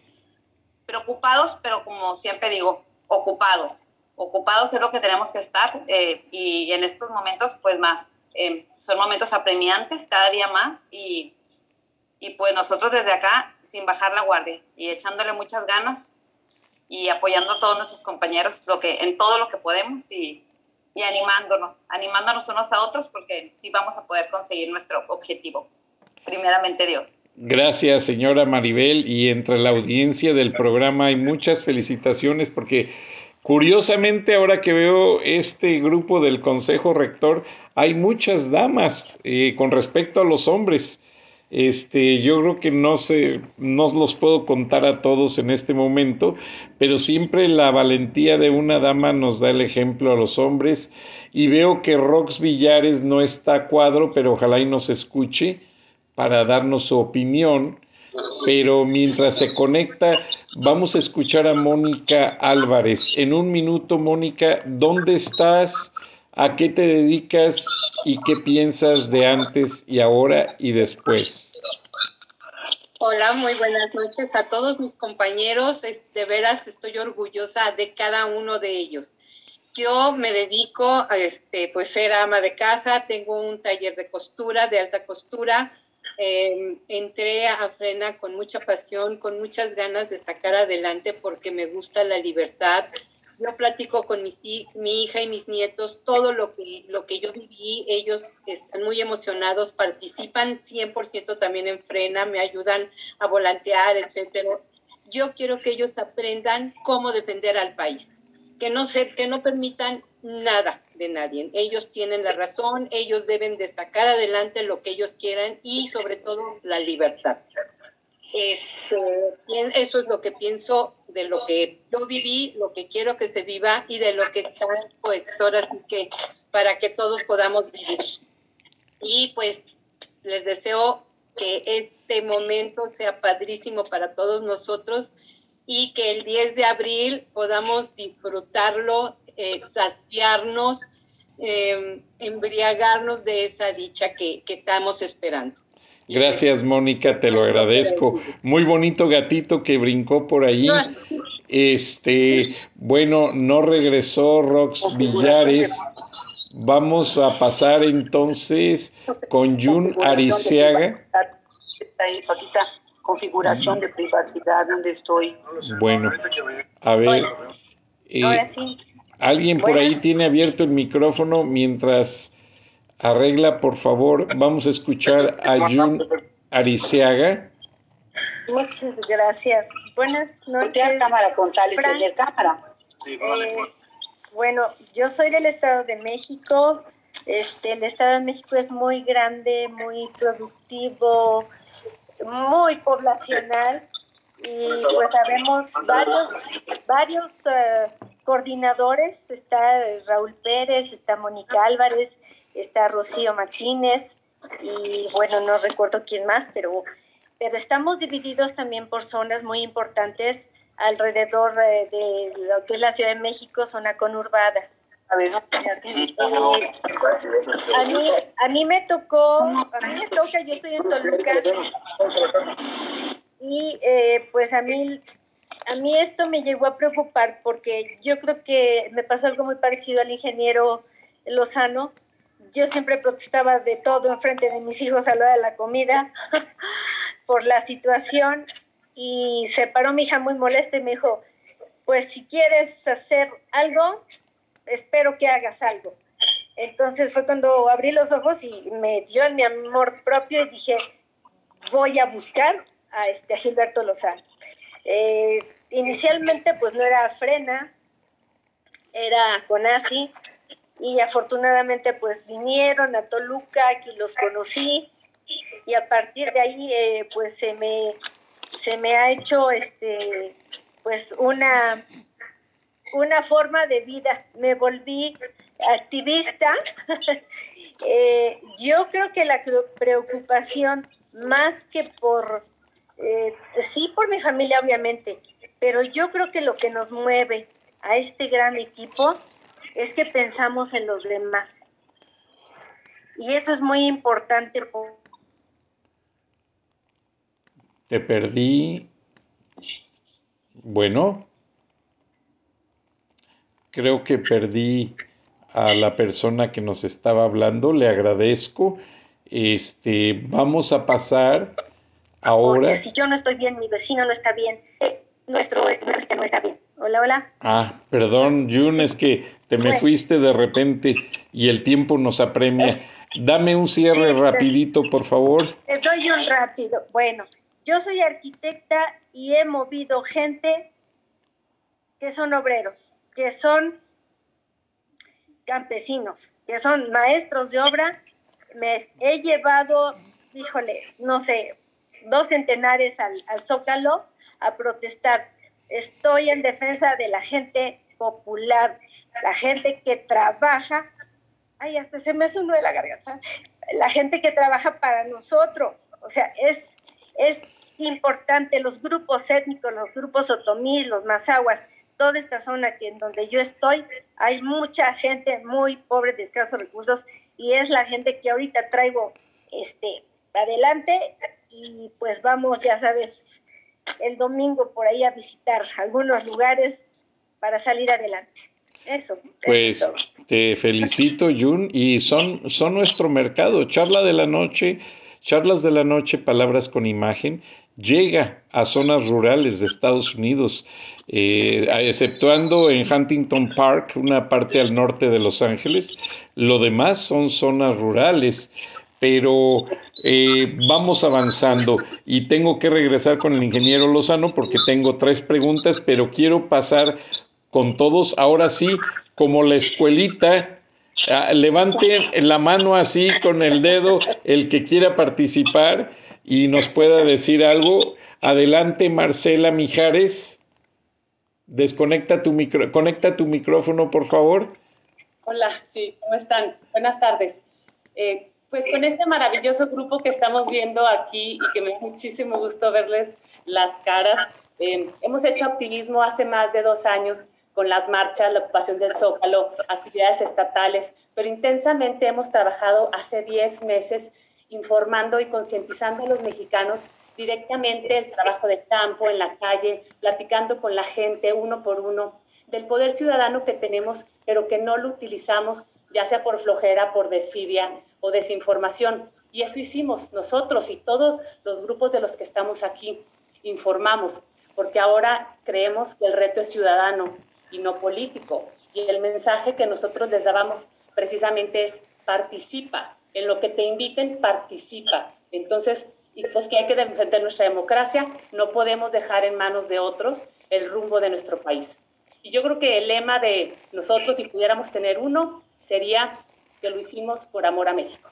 preocupados, pero como siempre digo, ocupados. Ocupados es lo que tenemos que estar y en estos momentos pues más Em, son momentos apremiantes cada día más y, y pues nosotros desde acá, sin bajar la guardia y echándole muchas ganas y apoyando a todos nuestros compañeros lo que, en todo lo que podemos y, y animándonos, animándonos unos a otros porque sí vamos a poder conseguir nuestro objetivo. Primeramente Dios. Gracias, señora Maribel. Y entre la audiencia del programa hay muchas felicitaciones porque curiosamente ahora que veo este grupo del Consejo Rector, hay muchas damas eh, con respecto a los hombres. Este, yo creo que no sé, no los puedo contar a todos en este momento, pero siempre la valentía de una dama nos da el ejemplo a los hombres. Y veo que Rox Villares no está a cuadro, pero ojalá y nos escuche para darnos su opinión. Pero mientras se conecta, vamos a escuchar a Mónica Álvarez. En un minuto, Mónica, ¿dónde estás? ¿A qué te dedicas? ¿Y qué piensas de antes y ahora y después? Hola, muy buenas noches a todos mis compañeros. Es, de veras estoy orgullosa de cada uno de ellos. Yo me dedico a este, pues ser ama de casa, tengo un taller de costura, de alta costura, eh, entré a Frena con mucha pasión, con muchas ganas de sacar adelante porque me gusta la libertad. Yo platico con mis, mi hija y mis nietos todo lo que, yo viví. Ellos están muy emocionados, participan 100% también en Frena, me ayudan a volantear, etcétera. Yo quiero que ellos aprendan cómo defender al país, que no, se, no permitan nada de nadie. Ellos tienen la razón, ellos deben destacar adelante lo que ellos quieran y sobre todo la libertad. Este, eso es lo que pienso de lo que yo viví, lo que quiero que se viva y de lo que está pues ahora sí que para que todos podamos vivir. Y pues les deseo que este momento sea padrísimo para todos nosotros y que el 10 de abril podamos disfrutarlo eh, saciarnos, em, embriagarnos de esa dicha que estamos esperando. Gracias, Mónica, te lo agradezco. Muy bonito gatito que brincó por ahí. Este, bueno, no regresó Rox Villares. Vamos a pasar entonces con Jun Ariceaga. Configuración de privacidad, donde estoy. Bueno, a ver. Ahora sí. Alguien por ahí tiene abierto el micrófono mientras arregla, por favor. Vamos a escuchar a Jun Ariceaga. Muchas gracias. Buenas noches. cámara con tal cámara. Sí, eh, bueno, yo soy del Estado de México. Este, el Estado de México es muy grande, muy productivo, muy poblacional y pues sabemos varios, varios eh, coordinadores, está Raúl Pérez, está Mónica Álvarez, está Rocío Martínez y bueno, no recuerdo quién más, pero, pero estamos divididos también por zonas muy importantes alrededor eh, de lo que es la Ciudad de México, zona conurbada. A, ver, a, mí, a mí me tocó, a mí me toca, yo estoy en Toluca, y eh, pues a mí a mí esto me llegó a preocupar porque yo creo que me pasó algo muy parecido al ingeniero Lozano. Yo siempre protestaba de todo en frente de mis hijos a la de la comida por la situación y se paró mi hija muy molesta y me dijo, pues si quieres hacer algo, espero que hagas algo. Entonces fue cuando abrí los ojos y me dio mi amor propio y dije, voy a buscar a, este, a Gilberto Lozano. Eh, inicialmente pues no era Frena, era Conasi y afortunadamente pues vinieron a Toluca, aquí los conocí y a partir de ahí eh, pues se me, se me ha hecho este pues una, una forma de vida, me volví activista. Eh, yo creo que la preocupación más que por eh, sí por mi familia obviamente, pero yo creo que lo que nos mueve a este gran equipo es que pensamos en los demás. Y eso es muy importante. Te perdí. Bueno, creo que perdí a la persona que nos estaba hablando. Le agradezco. Este, vamos a pasar Ahora. si yo no estoy bien, mi vecino no está bien, eh, nuestro no está bien. Hola, hola. Ah, perdón, Jun, es que te me fuiste de repente y el tiempo nos apremia. Dame un cierre rapidito, por favor. Te doy un rápido. Bueno, yo soy arquitecta y he movido gente que son obreros, que son campesinos, que son maestros de obra. Me he llevado, híjole, no sé, dos centenares al, al Zócalo a protestar. Estoy en defensa de la gente popular, la gente que trabaja. Ay, hasta se me hace uno de la garganta. La gente que trabaja para nosotros. O sea, es, es importante los grupos étnicos, los grupos otomí, los mazahuas, toda esta zona que en donde yo estoy, hay mucha gente muy pobre, de escasos recursos, y es la gente que ahorita traigo este, adelante, y pues vamos, ya sabes, el domingo por ahí a visitar algunos lugares para salir adelante. Eso. Pues te felicito, Jun, y son, son nuestro mercado. Charla de la noche, charlas de la noche, palabras con imagen llega a zonas rurales de Estados Unidos, eh, exceptuando en Huntington Park, una parte al norte de Los Ángeles. Lo demás son zonas rurales, pero eh, vamos avanzando y tengo que regresar con el ingeniero Lozano porque tengo tres preguntas, pero quiero pasar con todos, ahora sí, como la escuelita. Ah, levante la mano así con el dedo el que quiera participar y nos pueda decir algo. Adelante, Marcela Mijares. Desconecta tu micro, conecta tu micrófono, por favor. Hola, sí, ¿cómo están? Buenas tardes. Eh, pues con este maravilloso grupo que estamos viendo aquí y que me da muchísimo gusto verles las caras, eh, hemos hecho activismo hace más de dos años con las marchas, la ocupación del Zócalo, actividades estatales, pero intensamente hemos trabajado hace diez meses informando y concientizando a los mexicanos directamente el trabajo de campo, en la calle, platicando con la gente uno por uno, del poder ciudadano que tenemos, pero que no lo utilizamos, ya sea por flojera, por desidia o desinformación. Y eso hicimos nosotros y todos los grupos de los que estamos aquí, informamos, porque ahora creemos que el reto es ciudadano y no político. Y el mensaje que nosotros les dábamos precisamente es participa, en lo que te inviten, participa. Entonces, pues que hay que defender nuestra democracia, no podemos dejar en manos de otros el rumbo de nuestro país. Y yo creo que el lema de nosotros, si pudiéramos tener uno, sería que lo hicimos por amor a México.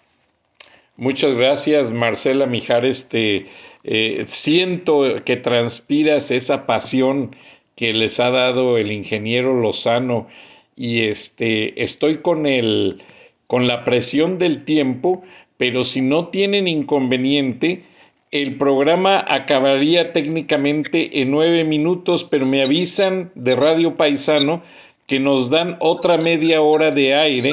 Muchas gracias, Marcela Mijares. Te, eh, siento que transpiras esa pasión que les ha dado el ingeniero Lozano y este, estoy con el, con la presión del tiempo, pero si no tienen inconveniente, el programa acabaría técnicamente en nueve minutos, pero me avisan de Radio Paisano que nos dan otra media hora de aire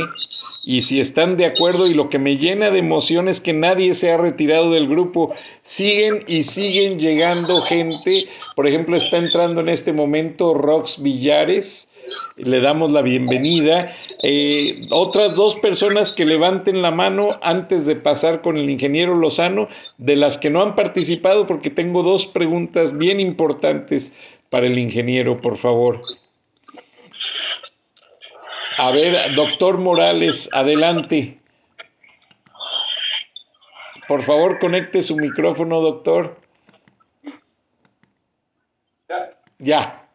y si están de acuerdo y lo que me llena de emoción es que nadie se ha retirado del grupo, siguen y siguen llegando gente, por ejemplo está entrando en este momento Rox Villares, le damos la bienvenida. Eh, otras dos personas que levanten la mano antes de pasar con el ingeniero Lozano, de las que no han participado, porque tengo dos preguntas bien importantes para el ingeniero, por favor. A ver, doctor Morales, adelante. Por favor, conecte su micrófono, doctor. Ya. Ya.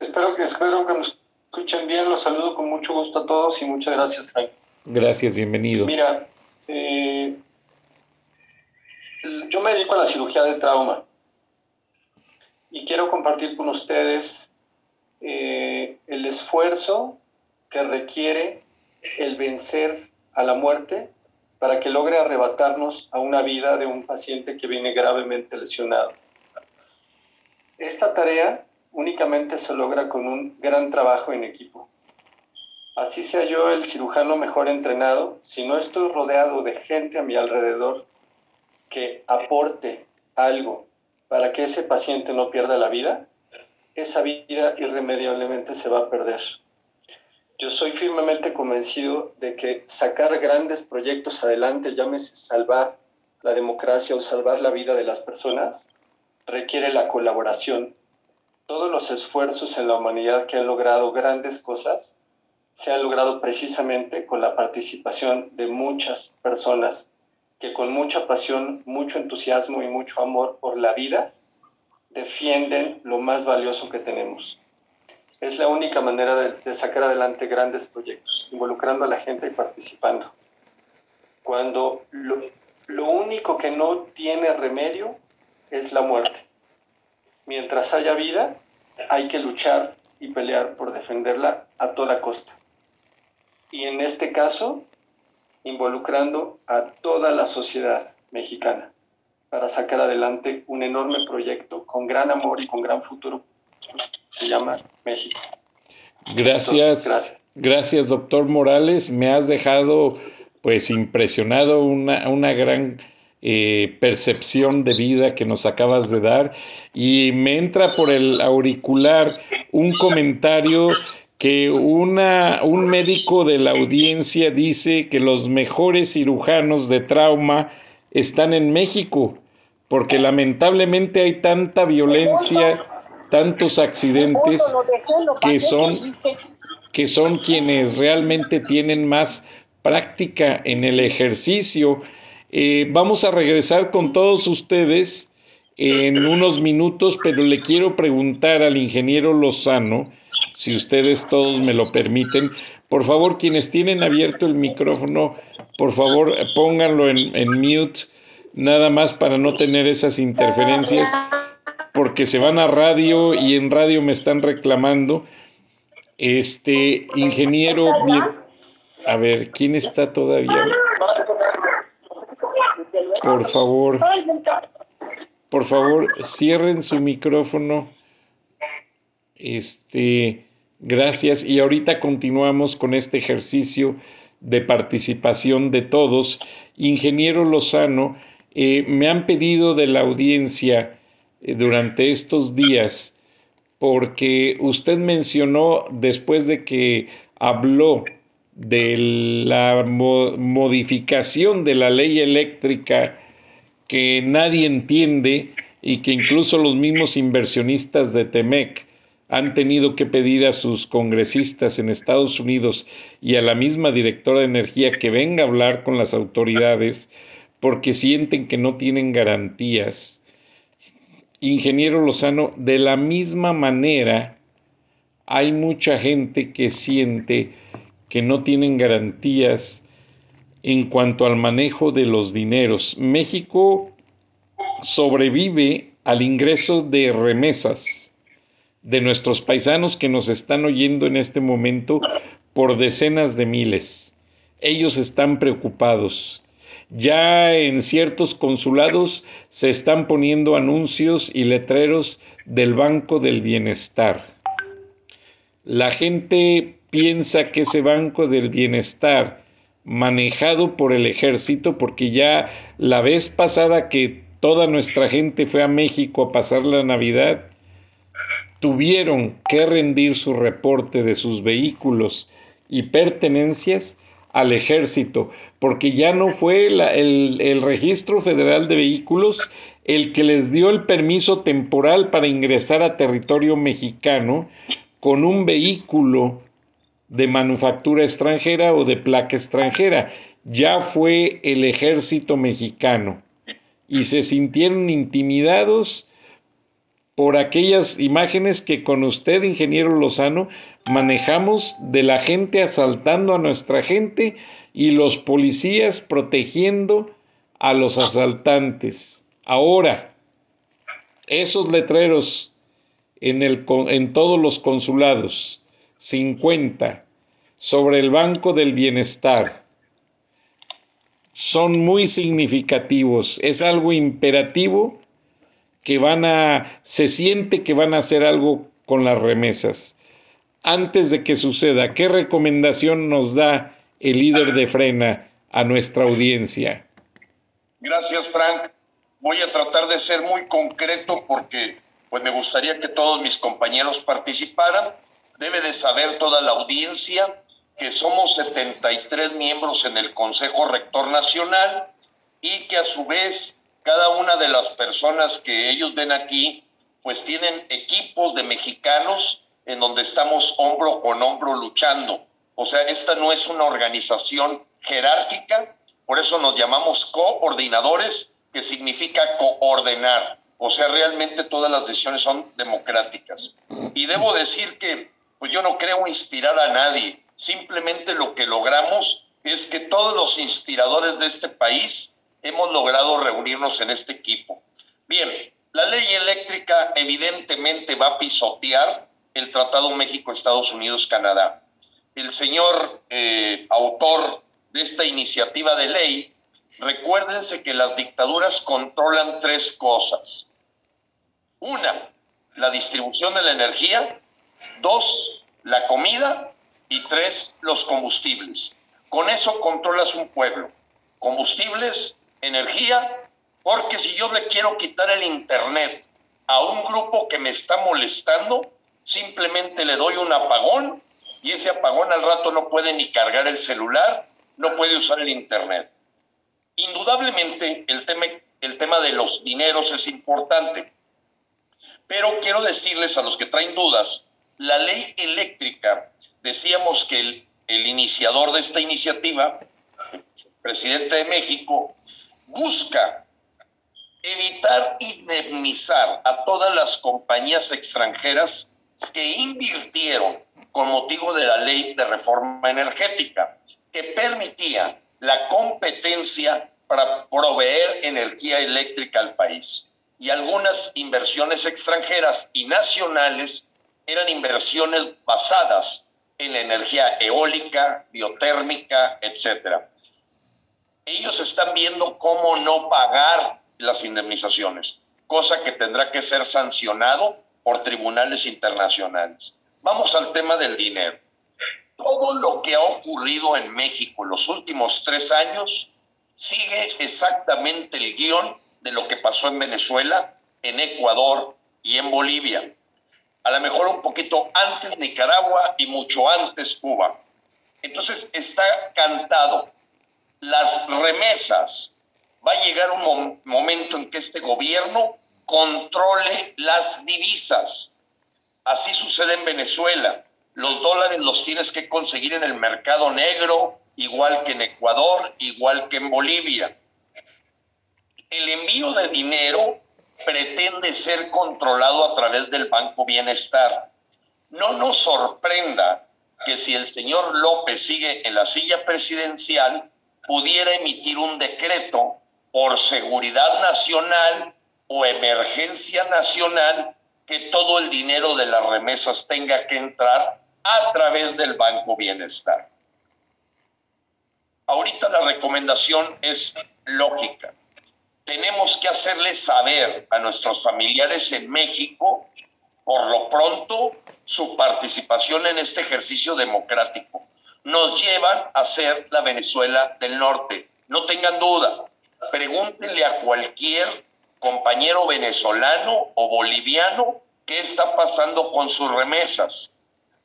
Espero que, espero que nos escuchen bien. Los saludo con mucho gusto a todos y muchas gracias, Frank. Gracias, bienvenido. Mira, eh, yo me dedico a la cirugía de trauma y quiero compartir con ustedes eh, el esfuerzo que requiere el vencer a la muerte para que logre arrebatarnos a una vida de un paciente que viene gravemente lesionado. Esta tarea únicamente se logra con un gran trabajo en equipo. Así sea yo el cirujano mejor entrenado, si no estoy rodeado de gente a mi alrededor que aporte algo para que ese paciente no pierda la vida, esa vida irremediablemente se va a perder. Yo soy firmemente convencido de que sacar grandes proyectos adelante, llámese salvar la democracia o salvar la vida de las personas, requiere la colaboración todos los esfuerzos en la humanidad que han logrado grandes cosas se ha logrado precisamente con la participación de muchas personas que con mucha pasión, mucho entusiasmo y mucho amor por la vida defienden lo más valioso que tenemos. Es la única manera de, sacar adelante grandes proyectos, involucrando a la gente y participando. Cuando lo, lo único que no tiene remedio es la muerte. Mientras haya vida, hay que luchar y pelear por defenderla a toda costa y en este caso involucrando a toda la sociedad mexicana para sacar adelante un enorme proyecto con gran amor y con gran futuro. Se llama México. Gracias, gracias, gracias, doctor Morales. Me has dejado pues impresionado una, una gran eh, percepción de vida que nos acabas de dar y me entra por el auricular un comentario que una, un médico de la audiencia dice que los mejores cirujanos de trauma están en México, porque lamentablemente hay tanta violencia, tantos accidentes que son, que son quienes realmente tienen más práctica en el ejercicio. Eh, vamos a regresar con todos ustedes en unos minutos, pero le quiero preguntar al ingeniero Lozano, si ustedes todos me lo permiten. Por favor, quienes tienen abierto el micrófono, por favor pónganlo en, mute, nada más para no tener esas interferencias, porque se van a radio y en radio me están reclamando. Este ingeniero, a ver, ¿quién está todavía? Por favor, por favor, cierren su micrófono. Este, Gracias. Y ahorita continuamos con este ejercicio de participación de todos. Ingeniero Lozano, eh, me han pedido de la audiencia durante estos días, porque usted mencionó después de que habló de la modificación de la ley eléctrica que nadie entiende y que incluso los mismos inversionistas de Temec han tenido que pedir a sus congresistas en Estados Unidos y a la misma directora de energía que venga a hablar con las autoridades porque sienten que no tienen garantías. Ingeniero Lozano, de la misma manera, hay mucha gente que siente que no tienen garantías en cuanto al manejo de los dineros. México sobrevive al ingreso de remesas de nuestros paisanos que nos están oyendo en este momento por decenas de miles. Ellos están preocupados. Ya en ciertos consulados se están poniendo anuncios y letreros del Banco del Bienestar. La gente piensa que ese Banco del Bienestar, manejado por el ejército, porque ya la vez pasada que toda nuestra gente fue a México a pasar la Navidad, tuvieron que rendir su reporte de sus vehículos y pertenencias al ejército, porque ya no fue el, el, registro federal de vehículos el que les dio el permiso temporal para ingresar a territorio mexicano con un vehículo de manufactura extranjera o de placa extranjera. Ya fue el ejército mexicano y se sintieron intimidados por aquellas imágenes que con usted, ingeniero Lozano, manejamos de la gente asaltando a nuestra gente y los policías protegiendo a los asaltantes. Ahora, esos letreros en, el, en todos los consulados, 50, sobre el Banco del Bienestar, son muy significativos. Es algo imperativo que van a, se siente que van a hacer algo con las remesas. Antes de que suceda, ¿qué recomendación nos da el líder de Frena a nuestra audiencia? Gracias, Frank. Voy a tratar de ser muy concreto porque pues me gustaría que todos mis compañeros participaran. Debe de saber toda la audiencia que somos 73 miembros en el Consejo Rector Nacional y que a su vez cada una de las personas que ellos ven aquí, pues tienen equipos de mexicanos en donde estamos hombro con hombro luchando. O sea, esta no es una organización jerárquica, por eso nos llamamos coordinadores, que significa coordenar. O sea, realmente todas las decisiones son democráticas. Y debo decir que pues yo no creo inspirar a nadie. Simplemente lo que logramos es que todos los inspiradores de este país hemos logrado reunirnos en este equipo. Bien, la ley eléctrica evidentemente va a pisotear el Tratado México-Estados Unidos-Canadá. El señor eh, autor de esta iniciativa de ley, recuérdense que las dictaduras controlan tres cosas. Una, la distribución de la energía. Dos, la comida. Y tres, los combustibles. Con eso controlas un pueblo. Combustibles, energía, porque si yo le quiero quitar el Internet a un grupo que me está molestando, simplemente le doy un apagón y ese apagón al rato no puede ni cargar el celular, no puede usar el Internet. Indudablemente el tema, el tema de los dineros es importante, pero quiero decirles a los que traen dudas, la ley eléctrica, decíamos que el, el iniciador de esta iniciativa, el presidente de México, busca evitar indemnizar a todas las compañías extranjeras que invirtieron con motivo de la ley de reforma energética, que permitía la competencia para proveer energía eléctrica al país. Y algunas inversiones extranjeras y nacionales eran inversiones basadas en la energía eólica, biotérmica, etc. Ellos están viendo cómo no pagar las indemnizaciones, cosa que tendrá que ser sancionado por tribunales internacionales. Vamos al tema del dinero. Todo lo que ha ocurrido en México en los últimos tres años sigue exactamente el guion de lo que pasó en Venezuela, en Ecuador y en Bolivia. A lo mejor un poquito antes Nicaragua y mucho antes Cuba. Entonces está cantado. Las remesas va a llegar un momento en que este gobierno controle las divisas. Así sucede en Venezuela. Los dólares los tienes que conseguir en el mercado negro, igual que en Ecuador, igual que en Bolivia. El envío de dinero pretende ser controlado a través del Banco Bienestar. No nos sorprenda que si el señor López sigue en la silla presidencial, pudiera emitir un decreto por seguridad nacional o emergencia nacional que todo el dinero de las remesas tenga que entrar a través del Banco Bienestar. Ahorita la recomendación es lógica. Tenemos que hacerles saber a nuestros familiares en México, por lo pronto, su participación en este ejercicio democrático. Nos llevan a ser la Venezuela del Norte. No tengan duda, pregúntenle a cualquier compañero venezolano o boliviano qué está pasando con sus remesas,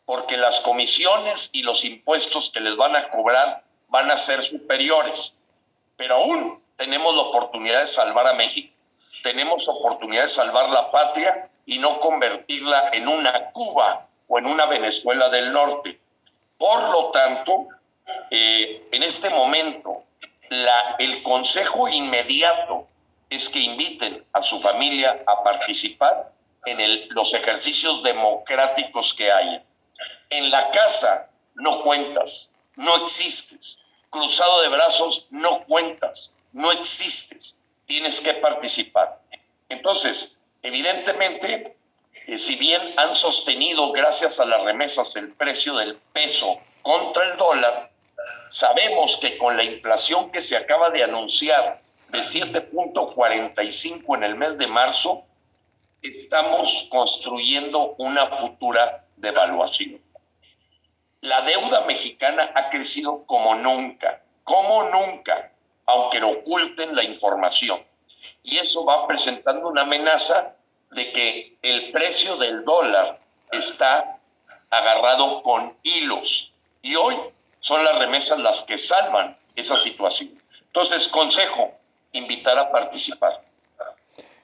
porque las comisiones y los impuestos que les van a cobrar van a ser superiores. Pero aún tenemos la oportunidad de salvar a México, tenemos oportunidad de salvar la patria y no convertirla en una Cuba o en una Venezuela del Norte. Por lo tanto, eh, en este momento el consejo inmediato es que inviten a su familia a participar en los ejercicios democráticos que haya. En la casa no cuentas, no existes. Cruzado de brazos no cuentas, no existes. Tienes que participar. Entonces, evidentemente, eh, si bien han sostenido gracias a las remesas el precio del peso contra el dólar, Sabemos que con la inflación que se acaba de anunciar de 7.45 en el mes de marzo, estamos construyendo una futura devaluación. La deuda mexicana ha crecido como nunca, como nunca, aunque lo oculten la información. Y eso va presentando una amenaza de que el precio del dólar está agarrado con hilos. Y hoy son las remesas las que salvan esa situación. Entonces, consejo, invitar a participar.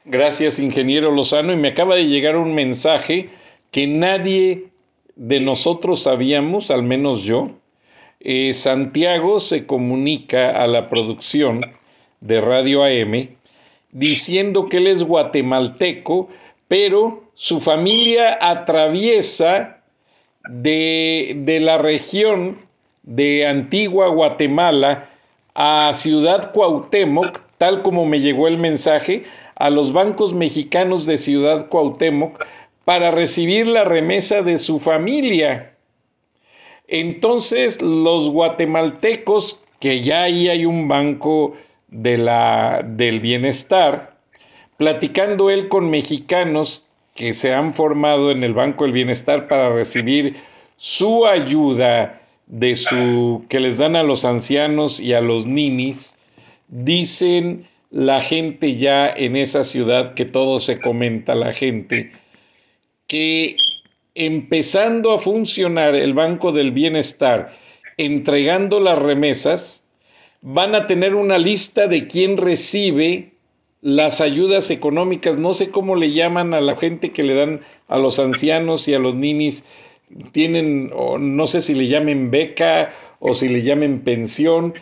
Gracias, ingeniero Lozano. Y me acaba de llegar un mensaje que nadie de nosotros sabíamos, al menos yo, eh, Santiago se comunica a la producción de Radio AM diciendo que él es guatemalteco, pero su familia atraviesa de, de la región de Antigua Guatemala a Ciudad Cuauhtémoc, tal como me llegó el mensaje, a los bancos mexicanos de Ciudad Cuauhtémoc para recibir la remesa de su familia. Entonces los guatemaltecos, que ya ahí hay un banco de la, del bienestar, platicando él con mexicanos que se han formado en el Banco del Bienestar para recibir su ayuda de su que les dan a los ancianos y a los ninis, dicen la gente ya en esa ciudad que todo se comenta la gente que empezando a funcionar el Banco del Bienestar, entregando las remesas, van a tener una lista de quién recibe las ayudas económicas, no sé cómo le llaman a la gente que le dan a los ancianos y a los ninis, tienen, no sé si le llamen beca o si le llamen pensión.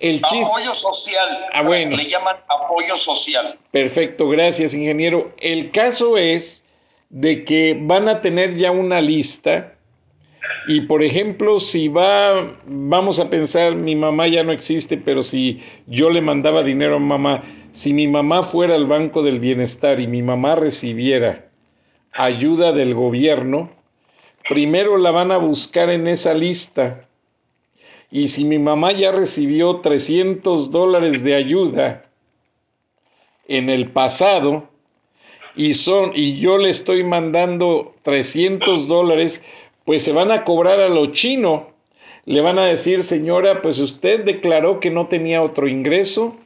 El apoyo social. Ah, bueno. Le llaman apoyo social. Perfecto, gracias, ingeniero. El caso es de que van a tener ya una lista y por ejemplo, si va, vamos a pensar, mi mamá ya no existe, pero si yo le mandaba dinero a mamá, si mi mamá fuera al Banco del Bienestar y mi mamá recibiera ayuda del gobierno, primero la van a buscar en esa lista. Y si mi mamá ya recibió 300 dólares de ayuda en el pasado, y son y yo le estoy mandando 300 dólares, pues se van a cobrar a lo chino. Le van a decir, señora, pues usted declaró que no tenía otro ingreso.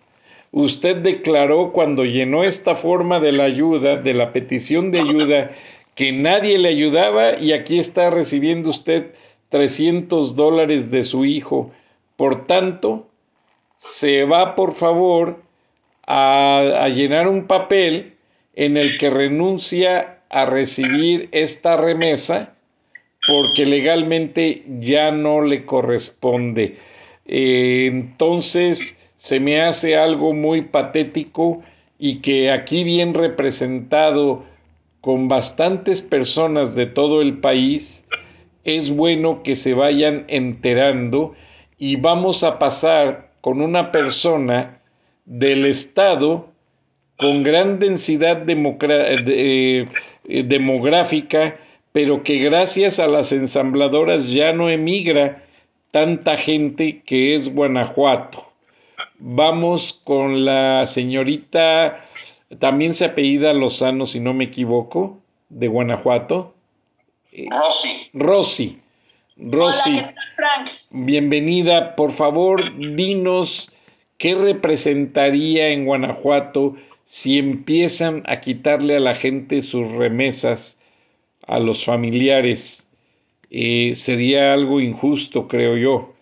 Usted declaró cuando llenó esta forma de la ayuda, de la petición de ayuda, que nadie le ayudaba y aquí está recibiendo usted 300 dólares de su hijo. Por tanto, se va por favor a, llenar un papel en el que renuncia a recibir esta remesa porque legalmente ya no le corresponde. Eh, entonces se me hace algo muy patético y que aquí bien representado con bastantes personas de todo el país, es bueno que se vayan enterando y vamos a pasar con una persona del Estado con gran densidad eh, demográfica, pero que gracias a las ensambladoras ya no emigra tanta gente que es Guanajuato. Vamos con la señorita, también se apellida Lozano, si no me equivoco, de Guanajuato. Eh, Rosy. Rosy. Rosy. Bienvenida. Por favor, dinos qué representaría en Guanajuato si empiezan a quitarle a la gente sus remesas a los familiares, eh, sería algo injusto, creo yo.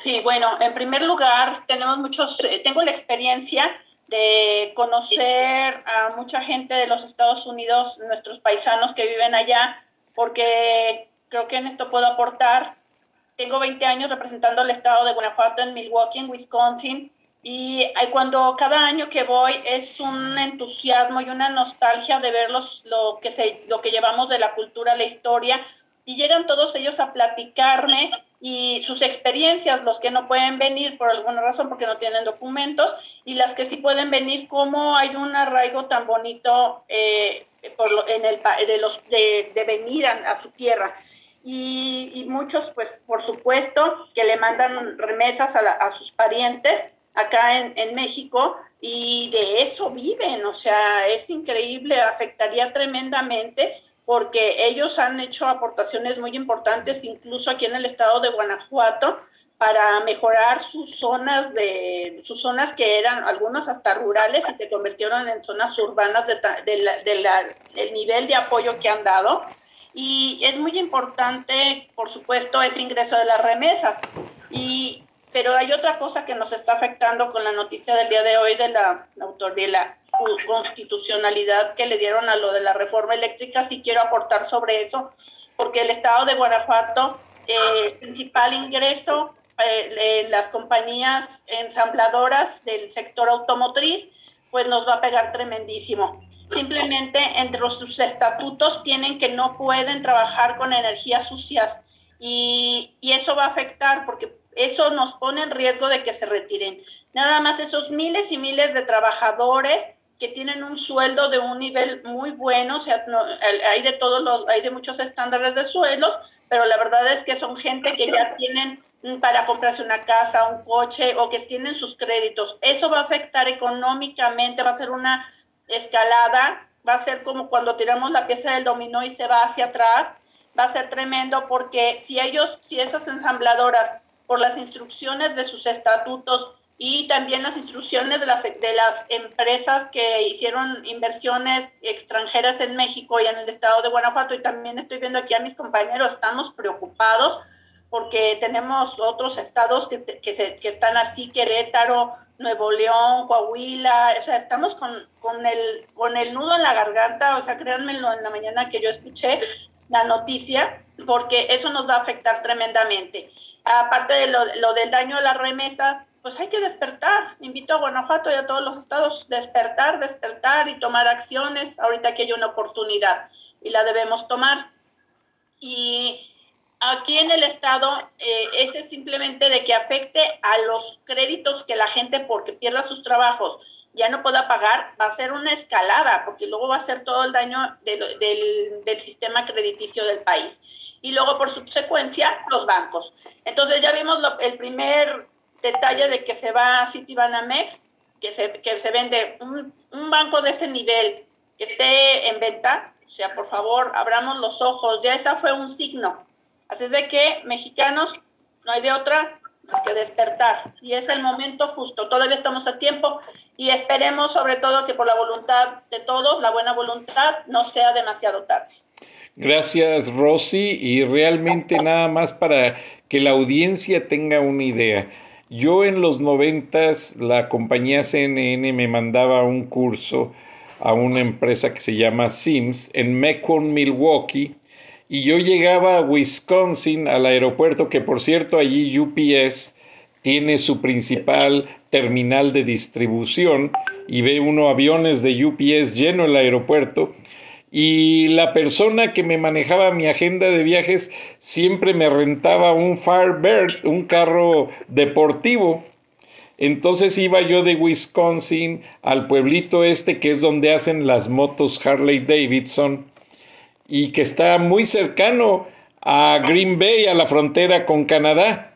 Sí, bueno, en primer lugar, tenemos muchos, eh, tengo la experiencia de conocer a mucha gente de los Estados Unidos, nuestros paisanos que viven allá, porque creo que en esto puedo aportar. Tengo 20 años representando al estado de Guanajuato en Milwaukee, en Wisconsin, y cuando cada año que voy es un entusiasmo y una nostalgia de ver lo, que se, lo que llevamos de la cultura, la historia, y llegan todos ellos a platicarme y sus experiencias, los que no pueden venir por alguna razón porque no tienen documentos, y las que sí pueden venir, cómo hay un arraigo tan bonito eh, por en el, de, los, de, venir a, su tierra. Y, muchos, pues por supuesto, que le mandan remesas a, a sus parientes acá en, México y de eso viven, o sea, es increíble, afectaría tremendamente porque ellos han hecho aportaciones muy importantes, incluso aquí en el estado de Guanajuato, para mejorar sus zonas de sus zonas que eran algunas hasta rurales y se convirtieron en zonas urbanas del de, nivel de apoyo que han dado. Y es muy importante, por supuesto, ese ingreso de las remesas. Y pero hay otra cosa que nos está afectando con la noticia del día de hoy de la, autoría de la constitucionalidad que le dieron a lo de la reforma eléctrica. Sí quiero aportar sobre eso, porque el Estado de Guanajuato, eh, principal ingreso eh, las compañías ensambladoras del sector automotriz, pues nos va a pegar tremendísimo. Simplemente entre sus estatutos tienen que no pueden trabajar con energías sucias y, y eso va a afectar porque eso nos pone en riesgo de que se retiren. Nada más esos miles y miles de trabajadores que tienen un sueldo de un nivel muy bueno, o sea, hay de todos los, hay de muchos estándares de sueldos, pero la verdad es que son gente que ya tienen para comprarse una casa, un coche o que tienen sus créditos. Eso va a afectar económicamente, va a ser una escalada, va a ser como cuando tiramos la pieza del dominó y se va hacia atrás, va a ser tremendo porque si ellos, si esas ensambladoras, por las instrucciones de sus estatutos, y también las instrucciones de las, de las empresas que hicieron inversiones extranjeras en México y en el estado de Guanajuato. Y también estoy viendo aquí a mis compañeros, estamos preocupados porque tenemos otros estados que, que, se, que están así, Querétaro, Nuevo León, Coahuila, o sea, estamos con, con, el, con el nudo en la garganta, o sea, créanme en la mañana que yo escuché la noticia, porque eso nos va a afectar tremendamente. Aparte de lo, del daño a las remesas, pues hay que despertar. Invito a Guanajuato y a todos los estados despertar, despertar y tomar acciones. Ahorita que hay una oportunidad y la debemos tomar. Y aquí en el estado, eh, ese simplemente de que afecte a los créditos que la gente, porque pierda sus trabajos, ya no pueda pagar, va a ser una escalada, porque luego va a ser todo el daño del sistema crediticio del país. Y luego, por subsecuencia, los bancos. Entonces, ya vimos lo, el primer detalle de que se va a Citibanamex, que se, que se vende un, un banco de ese nivel que esté en venta, o sea, por favor, abramos los ojos, ya esa fue un signo. Así es de que mexicanos, no hay de otra más que despertar. Y es el momento justo, todavía estamos a tiempo y esperemos sobre todo que por la voluntad de todos, la buena voluntad, no sea demasiado tarde. Gracias, Rosy. Y realmente nada más para que la audiencia tenga una idea. Yo en los noventas, la compañía CNN me mandaba un curso a una empresa que se llama Sims en Macon, Milwaukee, y yo llegaba a Wisconsin, al aeropuerto, que por cierto allí UPS tiene su principal terminal de distribución, y ve uno aviones de UPS lleno el aeropuerto, y la persona que me manejaba mi agenda de viajes siempre me rentaba un Firebird, un carro deportivo. Entonces iba yo de Wisconsin al pueblito este que es donde hacen las motos Harley Davidson y que está muy cercano a Green Bay, a la frontera con Canadá.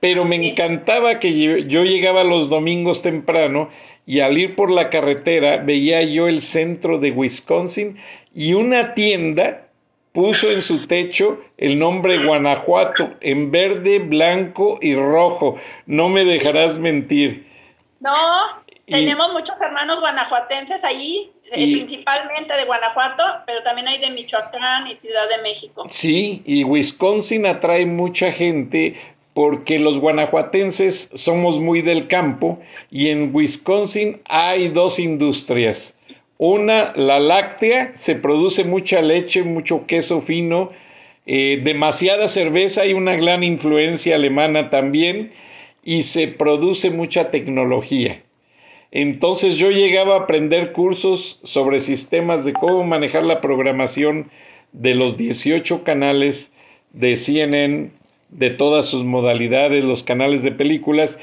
Pero me encantaba que yo llegaba los domingos temprano y al ir por la carretera veía yo el centro de Wisconsin y una tienda puso en su techo el nombre Guanajuato en verde, blanco y rojo. No me dejarás mentir. No, tenemos muchos hermanos guanajuatenses ahí, eh, principalmente de Guanajuato, pero también hay de Michoacán y Ciudad de México. Sí, y Wisconsin atrae mucha gente porque los guanajuatenses somos muy del campo y en Wisconsin hay dos industrias. Una, la láctea, se produce mucha leche, mucho queso fino, eh, demasiada cerveza y una gran influencia alemana también, y se produce mucha tecnología. Entonces yo llegaba a aprender cursos sobre sistemas de cómo manejar la programación de los 18 canales de CNN, de todas sus modalidades, los canales de películas,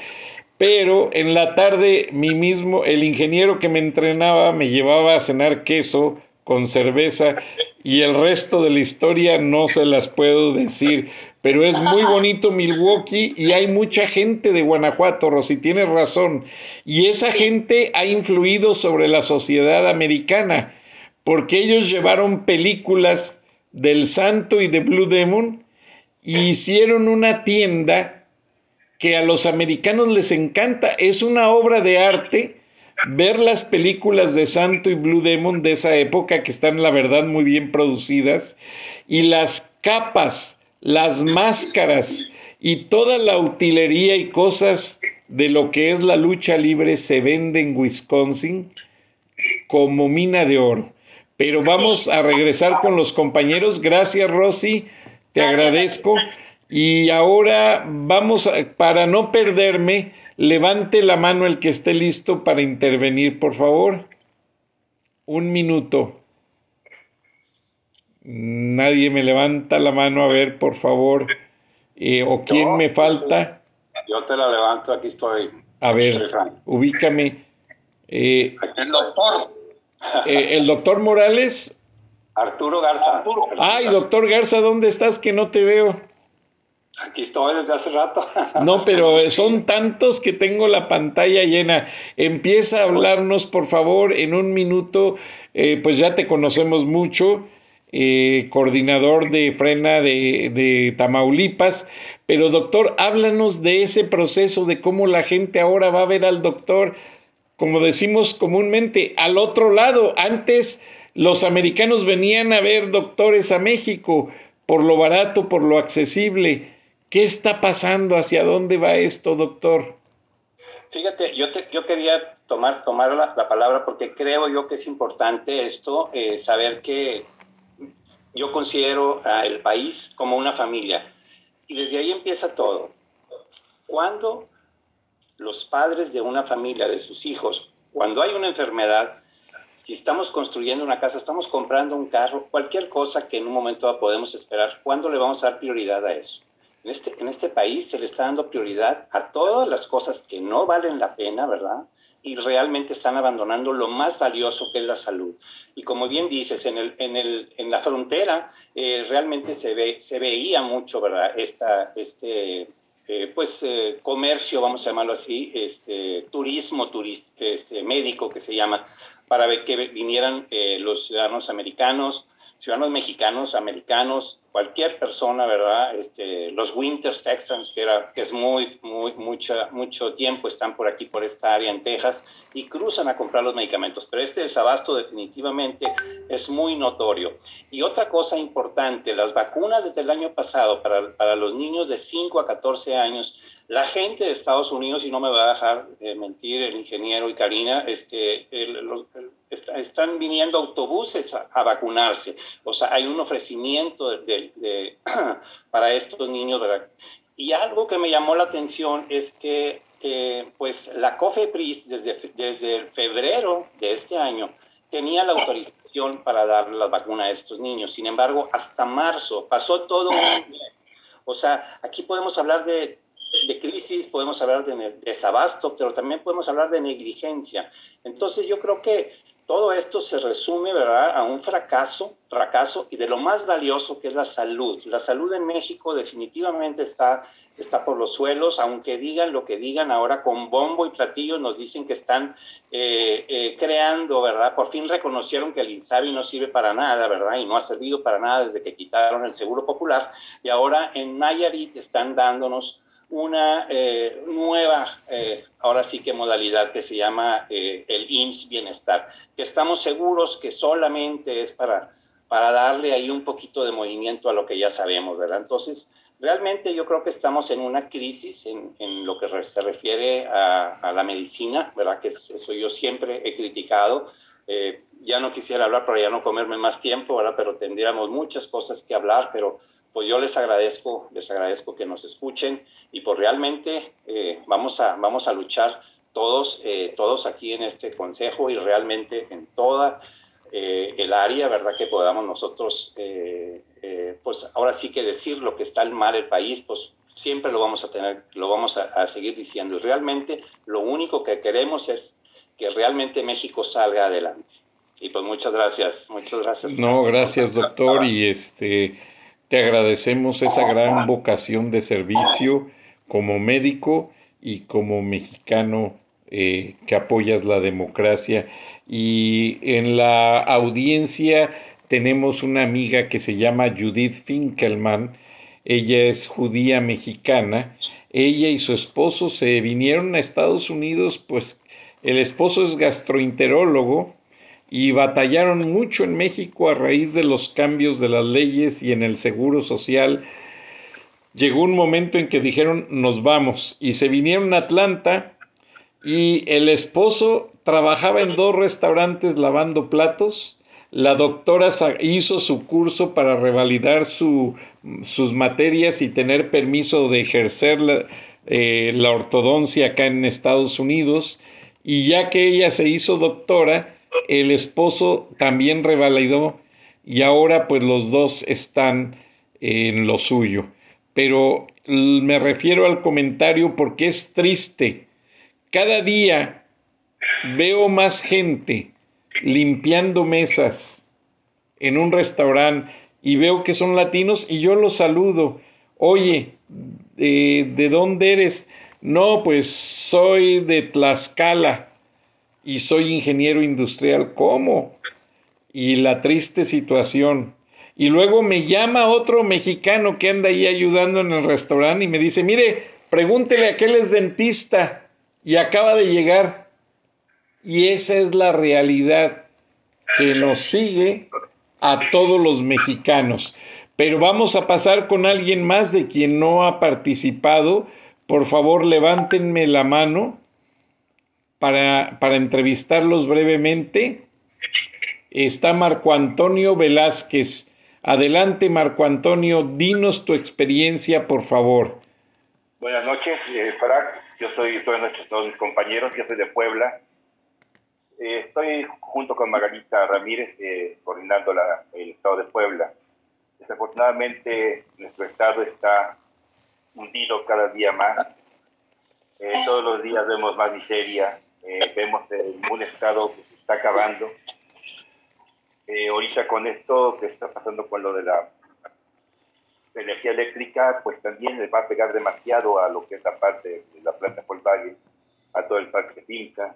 pero en la tarde mi mismo, el ingeniero que me entrenaba me llevaba a cenar queso con cerveza y el resto de la historia no se las puedo decir, pero es muy bonito Milwaukee y hay mucha gente de Guanajuato, Rosy, tienes razón, y esa gente ha influido sobre la sociedad americana, porque ellos llevaron películas del Santo y de Blue Demon hicieron una tienda que a los americanos les encanta. Es una obra de arte ver las películas de Santo y Blue Demon de esa época que están, la verdad, muy bien producidas y las capas, las máscaras y toda la utilería y cosas de lo que es la lucha libre se vende en Wisconsin como mina de oro. Pero vamos a regresar con los compañeros. Gracias, Rosy te agradezco Y ahora vamos, a, para no perderme, levante la mano el que esté listo para intervenir, por favor. Un minuto. Nadie me levanta la mano, a ver, por favor. Eh, ¿O quién me falta? Yo te la levanto, aquí estoy. A ver, ubícame. Eh, el doctor. Eh, el doctor Morales. Arturo Garza. Ay, doctor Garza, ¿dónde estás que no te veo? Aquí estoy desde hace rato. No, pero son tantos que tengo la pantalla llena. Empieza a hablarnos, por favor, en un minuto. Eh, pues ya te conocemos mucho, eh, coordinador de Frena de, de, Tamaulipas. Pero doctor, háblanos de ese proceso, de cómo la gente ahora va a ver al doctor, como decimos comúnmente, al otro lado. Antes los americanos venían a ver doctores a México por lo barato, por lo accesible. ¿Qué está pasando? ¿Hacia dónde va esto, doctor? Fíjate, yo, te, yo quería tomar, tomar la, la, palabra porque creo yo que es importante esto, eh, saber que yo considero el país como una familia. Y desde ahí empieza todo. Cuando los padres de una familia, de sus hijos, cuando hay una enfermedad, si estamos construyendo una casa, estamos comprando un carro, cualquier cosa que en un momento podemos esperar, ¿cuándo le vamos a dar prioridad a eso? En este, en este país se le está dando prioridad a todas las cosas que no valen la pena, ¿verdad? Y realmente están abandonando lo más valioso que es la salud. Y como bien dices, en, el, en, el, en la frontera eh, realmente se, ve, se veía mucho, ¿verdad? Esta, este, eh, pues, eh, comercio, vamos a llamarlo así, este, turismo turist, este, médico que se llama, para ver que vinieran eh, los ciudadanos americanos, ciudadanos mexicanos, americanos, cualquier persona, ¿verdad? Este, los Winter Texans, que, era, que es muy, muy, mucho, mucho tiempo, están por aquí, por esta área en Texas, y cruzan a comprar los medicamentos. Pero este desabasto definitivamente es muy notorio. Y otra cosa importante, las vacunas desde el año pasado para, para los niños de 5 a 14 años, la gente de Estados Unidos, y no me va a dejar de mentir el ingeniero y Karina, este, están viniendo autobuses a, vacunarse. O sea, hay un ofrecimiento para estos niños, ¿verdad? Y algo que me llamó la atención es que, eh, pues, la COFEPRIS desde, desde febrero de este año tenía la autorización para dar la vacuna a estos niños. Sin embargo, hasta marzo pasó todo un mes. O sea, aquí podemos hablar de de crisis, podemos hablar de desabasto, pero también podemos hablar de negligencia. Entonces yo creo que todo esto se resume, ¿verdad?, a un fracaso, fracaso y de lo más valioso que es la salud. La salud en México definitivamente está, está por los suelos, aunque digan lo que digan ahora con bombo y platillo, nos dicen que están eh, eh, creando, ¿verdad? Por fin reconocieron que el INSABI no sirve para nada, ¿verdad? Y no ha servido para nada desde que quitaron el Seguro Popular. Y ahora en Nayarit están dándonos una eh, nueva, eh, ahora sí que modalidad que se llama eh, el IMSS Bienestar, que estamos seguros que solamente es para, para darle ahí un poquito de movimiento a lo que ya sabemos, ¿verdad? Entonces, realmente yo creo que estamos en una crisis en, en lo que se refiere a, a, la medicina, ¿verdad? Que eso yo siempre he criticado. ya no quisiera hablar para ya no comerme más tiempo, ¿verdad? Pero tendríamos muchas cosas que hablar, pero pues yo les agradezco, les agradezco que nos escuchen y pues realmente eh, vamos, a, vamos a luchar todos, eh, todos aquí en este consejo y realmente en toda eh, el área, ¿verdad? Que podamos nosotros, eh, eh, pues ahora sí que decir lo que está mal el país, pues siempre lo vamos a tener, lo vamos a, a seguir diciendo. Y realmente lo único que queremos es que realmente México salga adelante. Y pues muchas gracias, muchas gracias. No, gracias doctor y este te agradecemos esa gran vocación de servicio como médico y como mexicano eh, que apoyas la democracia. Y en la audiencia tenemos una amiga que se llama Judith Finkelman. Ella es judía mexicana. Ella y su esposo se vinieron a Estados Unidos, pues el esposo es gastroenterólogo y batallaron mucho en México a raíz de los cambios de las leyes y en el seguro social. Llegó un momento en que dijeron nos vamos y se vinieron a Atlanta y el esposo trabajaba en dos restaurantes lavando platos, la doctora hizo su curso para revalidar su, sus materias y tener permiso de ejercer la, eh, la ortodoncia acá en Estados Unidos. Y ya que ella se hizo doctora, el esposo también revalidó y ahora pues los dos están en lo suyo. Pero me refiero al comentario porque es triste. Cada día veo más gente limpiando mesas en un restaurante y veo que son latinos y yo los saludo. Oye, ¿de dónde eres? No, pues soy de Tlaxcala y soy ingeniero industrial. ¿Cómo? Y la triste situación. Y luego me llama otro mexicano que anda ahí ayudando en el restaurante y me dice, mire, pregúntele a aquel es dentista y acaba de llegar. Y esa es la realidad que nos sigue a todos los mexicanos. Pero vamos a pasar con alguien más de quien no ha participado. Por favor, levántenme la mano para, para entrevistarlos brevemente. Está Marco Antonio Velázquez. Adelante, Marco Antonio, dinos tu experiencia, por favor. Buenas noches, eh, Yo soy, a todos mis compañeros. Yo soy de Puebla. Eh, estoy junto con Margarita Ramírez eh, coordinando la, el estado de Puebla. Desafortunadamente, nuestro estado está hundido cada día más. Eh, todos los días vemos más miseria, eh, vemos un estado que se está acabando. Eh, ahorita con esto que está pasando con lo de la energía eléctrica, pues también le va a pegar demasiado a lo que es la parte de la planta Volkswagen, a todo el parque finca,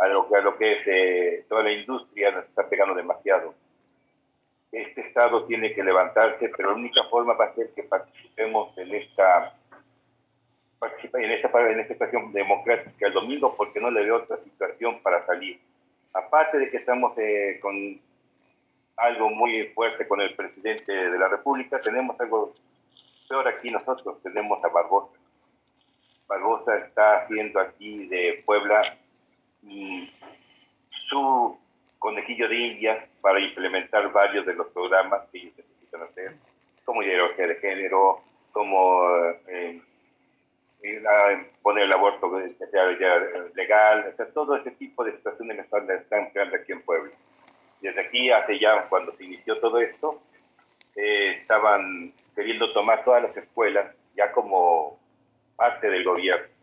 a lo que, a lo que es toda la industria, nos está pegando demasiado este Estado tiene que levantarse, pero la única forma va a ser que participemos en esta en esta, en esta situación democrática el domingo porque no le veo otra situación para salir. Aparte de que estamos eh, con algo muy fuerte con el presidente de la República, tenemos algo peor aquí nosotros, tenemos a Barbosa. Barbosa está haciendo aquí de Puebla mm, su conejillo de indias para implementar varios de los programas que ellos necesitan hacer, como ideología de género, como eh, poner el aborto legal, todo ese tipo de situaciones que están, están creando aquí en Puebla. Desde aquí, hace ya, cuando se inició todo esto, eh, estaban queriendo tomar todas las escuelas ya como parte del gobierno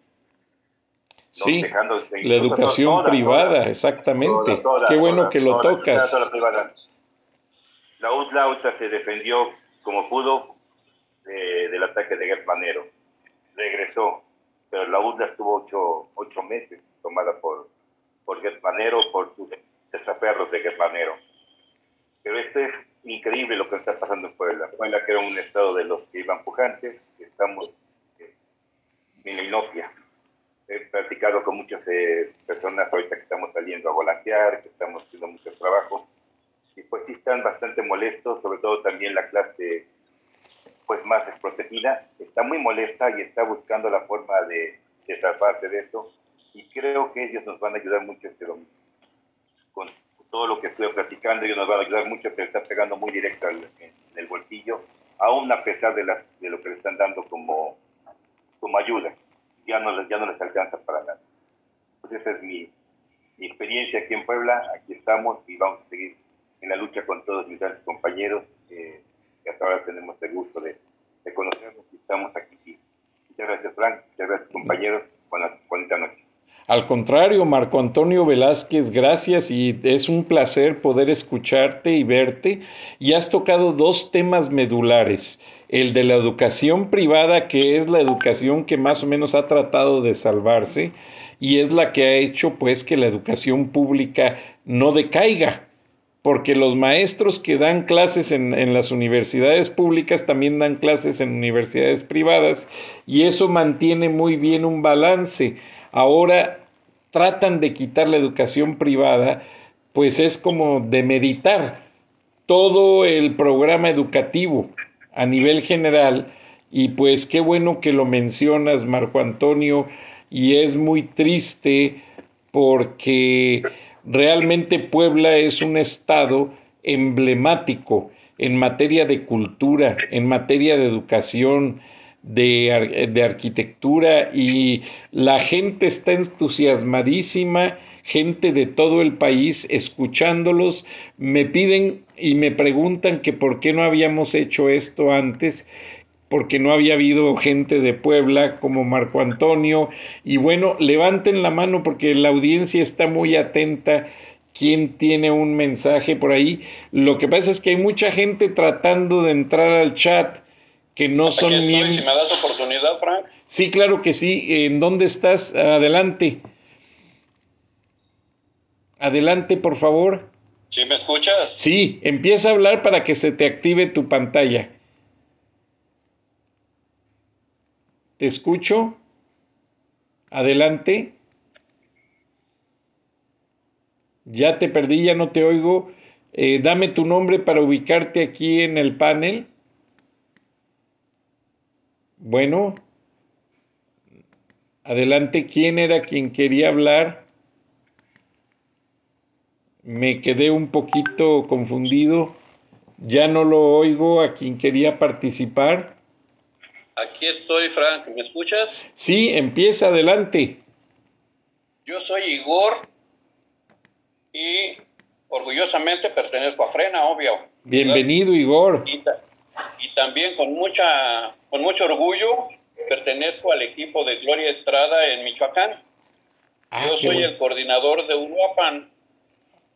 Sí, la educación privada, exactamente. Qué bueno que lo tocas. La UTLA se defendió como pudo del ataque de Gert Regresó, pero la UTLA estuvo ocho, ocho meses tomada por, por Gert por sus desaferros de Gert Pero esto es increíble lo que está pasando en Puebla. Puebla que era un estado de los que iban pujantes, estamos en la inopia he platicado con muchas eh, personas ahorita que estamos saliendo a volantear, que estamos haciendo mucho trabajo, y pues sí están bastante molestos, sobre todo también la clase pues más desprotegida, está muy molesta y está buscando la forma de, de de eso, y creo que ellos nos van a ayudar mucho este domingo. Con todo lo que estoy platicando, ellos nos van a ayudar mucho, pero está pegando muy directo en, el bolsillo, aún a pesar de, la, de lo que le están dando como, como ayuda ya no, les, ya no les alcanza para nada. Pues esa es mi, mi experiencia aquí en Puebla, aquí estamos y vamos a seguir en la lucha con todos mis grandes compañeros, eh, que hasta ahora tenemos el gusto de, de y estamos aquí. Muchas gracias, Frank, muchas gracias, compañeros. Buenas, bonita noche. Al contrario, Marco Antonio Velázquez, gracias y es un placer poder escucharte y verte. Y has tocado dos temas medulares el de la educación privada, que es la educación que más o menos ha tratado de salvarse y es la que ha hecho pues que la educación pública no decaiga, porque los maestros que dan clases en, las universidades públicas también dan clases en universidades privadas y eso mantiene muy bien un balance. Ahora tratan de quitar la educación privada, pues es como demeritar todo el programa educativo a nivel general. Y pues qué bueno que lo mencionas, Marco Antonio, y es muy triste porque Realmente Puebla es un estado emblemático en materia de cultura, en materia de educación, de, arquitectura y la gente está entusiasmadísima, gente de todo el país escuchándolos, me piden y me preguntan que por qué no habíamos hecho esto antes porque no había habido gente de Puebla como Marco Antonio. Y bueno, levanten la mano porque la audiencia está muy atenta. ¿Quién tiene un mensaje por ahí? Lo que pasa es que hay mucha gente tratando de entrar al chat que no son miembros. Si me das oportunidad, Frank. Sí, claro que sí. ¿En dónde estás? Adelante. Adelante, por favor. ¿Sí me escuchas? Sí, empieza a hablar para que se te active tu pantalla. Te escucho. Adelante. Ya te perdí, ya no te oigo. Eh, dame tu nombre para ubicarte aquí en el panel. Bueno. Adelante, ¿quién era quien quería hablar? Me quedé un poquito confundido. Ya no lo oigo a quien quería participar. Aquí estoy, Frank. ¿Me escuchas? Sí, empieza adelante. Yo soy Igor y orgullosamente pertenezco a Frena, obvio. Bienvenido, Igor. Y, y, también con, mucha, con mucho orgullo pertenezco al equipo de Gloria Estrada en Michoacán. Ah, Yo soy bueno. el coordinador de Uruapan.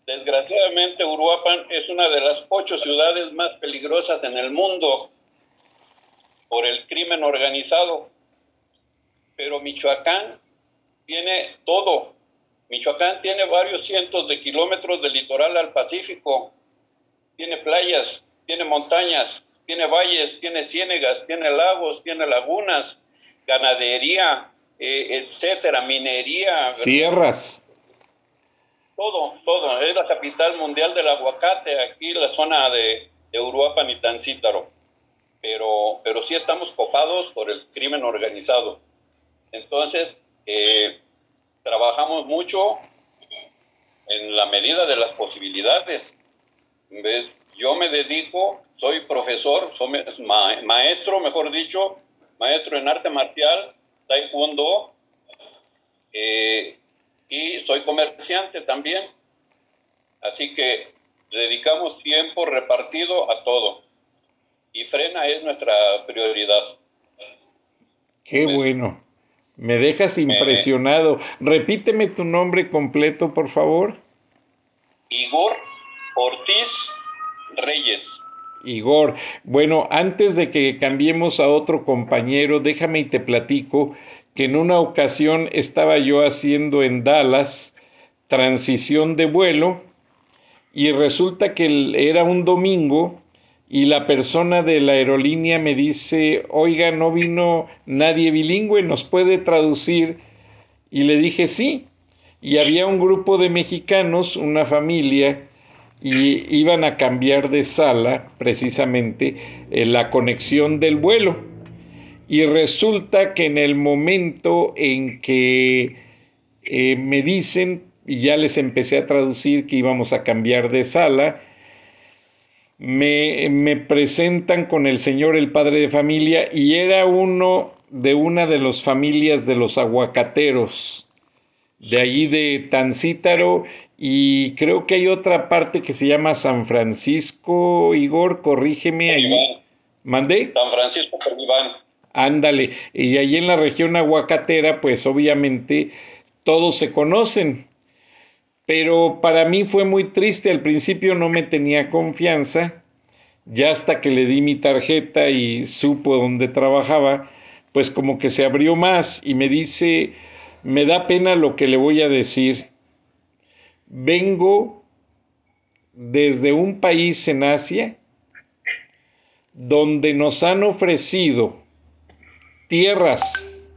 Desgraciadamente, Uruapan es una de las ocho ciudades más peligrosas en el mundo por el crimen organizado. Pero Michoacán tiene todo. Michoacán tiene varios cientos de kilómetros de litoral al Pacífico. Tiene playas, tiene montañas, tiene valles, tiene ciénegas, tiene lagos, tiene lagunas, ganadería, eh, etcétera, minería. Sierras. Todo, todo. Es la capital mundial del aguacate, aquí la zona de, de Uruapan y Tancítaro pero, pero sí estamos copados por el crimen organizado. Entonces, eh, trabajamos mucho en la medida de las posibilidades. ¿Ves? Yo me dedico, soy profesor, soy ma maestro, mejor dicho, maestro en arte marcial, taekwondo, eh, y soy comerciante también. Así que dedicamos tiempo repartido a todo y frena es nuestra prioridad. Qué bueno. Me dejas impresionado. Repíteme tu nombre completo, por favor. Igor Ortiz Reyes. Igor, bueno, antes de que cambiemos a otro compañero, déjame y te platico que en una ocasión estaba yo haciendo en Dallas transición de vuelo y resulta que era un domingo y la persona de la aerolínea me dice, oiga, no vino nadie bilingüe, ¿nos puede traducir? Y le dije, sí. Y había un grupo de mexicanos, una familia, y iban a cambiar de sala precisamente en la conexión del vuelo. Y resulta que en el momento en que eh, me dicen, y ya les empecé a traducir que íbamos a cambiar de sala, me, me, presentan con el señor, el padre de familia, y era uno de una de las familias de los aguacateros, de allí de Tancítaro, y creo que hay otra parte que se llama San Francisco, Igor, corrígeme allí. ¿Mandé? San Francisco Pergibán. Ándale, y allí en la región aguacatera, pues obviamente todos se conocen, pero para mí fue muy triste, al principio no me tenía confianza, ya hasta que le di mi tarjeta y supo dónde trabajaba, pues como que se abrió más y me dice, me da pena lo que le voy a decir, vengo desde un país en Asia donde nos han ofrecido tierras,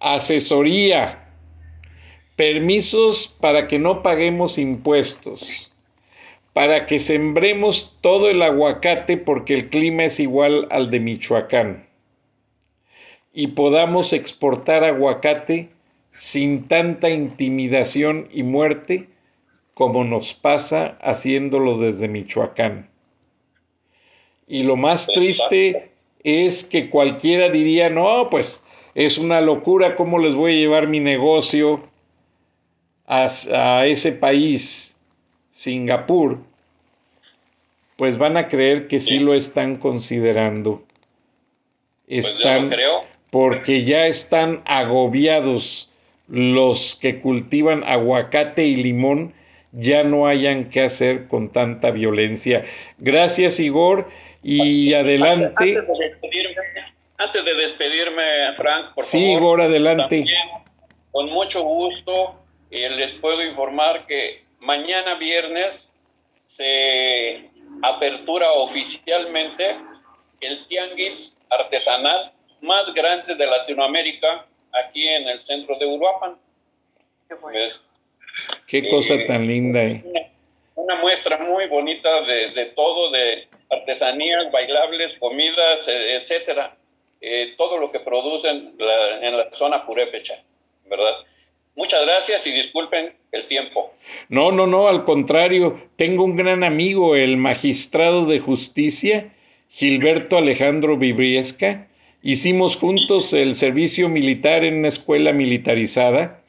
asesoría, permisos para que no paguemos impuestos, para que sembremos todo el aguacate porque el clima es igual al de Michoacán y podamos exportar aguacate sin tanta intimidación y muerte como nos pasa haciéndolo desde Michoacán. Y lo más triste es que cualquiera diría, no, pues es una locura cómo les voy a llevar mi negocio a, a ese país, Singapur, pues van a creer que sí, lo están considerando. Pues Están, porque ya están agobiados los que cultivan aguacate y limón, ya no hayan que hacer con tanta violencia. Gracias, Igor, y adelante. Antes de despedirme, antes de despedirme Frank, por Sí, favor, Igor, adelante. también, con mucho gusto eh, les puedo informar que mañana viernes se apertura oficialmente el tianguis artesanal más grande de Latinoamérica aquí en el centro de Uruapan. Es Qué cosa tan linda. eh. una muestra muy bonita de, de todo, de artesanías, bailables, comidas, eh, etcétera. Eh, todo lo que producen la- en la zona purépecha, ¿verdad? Muchas gracias y disculpen el tiempo. No, no, no, al contrario, tengo un gran amigo, el magistrado de justicia, Gilberto Alejandro Vibriesca. Hicimos juntos el servicio militar en una escuela militarizada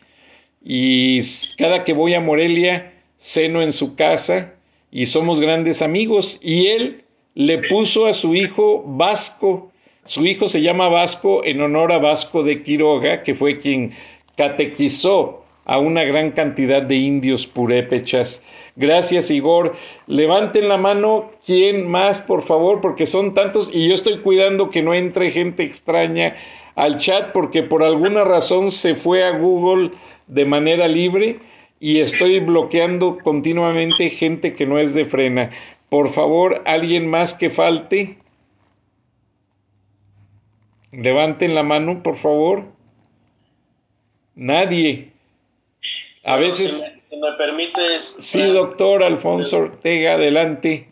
y cada que voy a Morelia ceno en su casa y somos grandes amigos y él le puso a su hijo Vasco, su hijo se llama Vasco en honor a Vasco de Quiroga, que fue quien catequizó a una gran cantidad de indios purépechas. Gracias, Igor. Levanten la mano, ¿quién más, por favor? Porque son tantos y yo estoy cuidando que no entre gente extraña al chat porque por alguna razón se fue a Google de manera libre y estoy bloqueando continuamente gente que no es de frena. Por favor, alguien más que falte. Levanten la mano, por favor. Nadie. A Bueno, veces... Si me, si me permites. Sí, doctor Alfonso Ortega, adelante.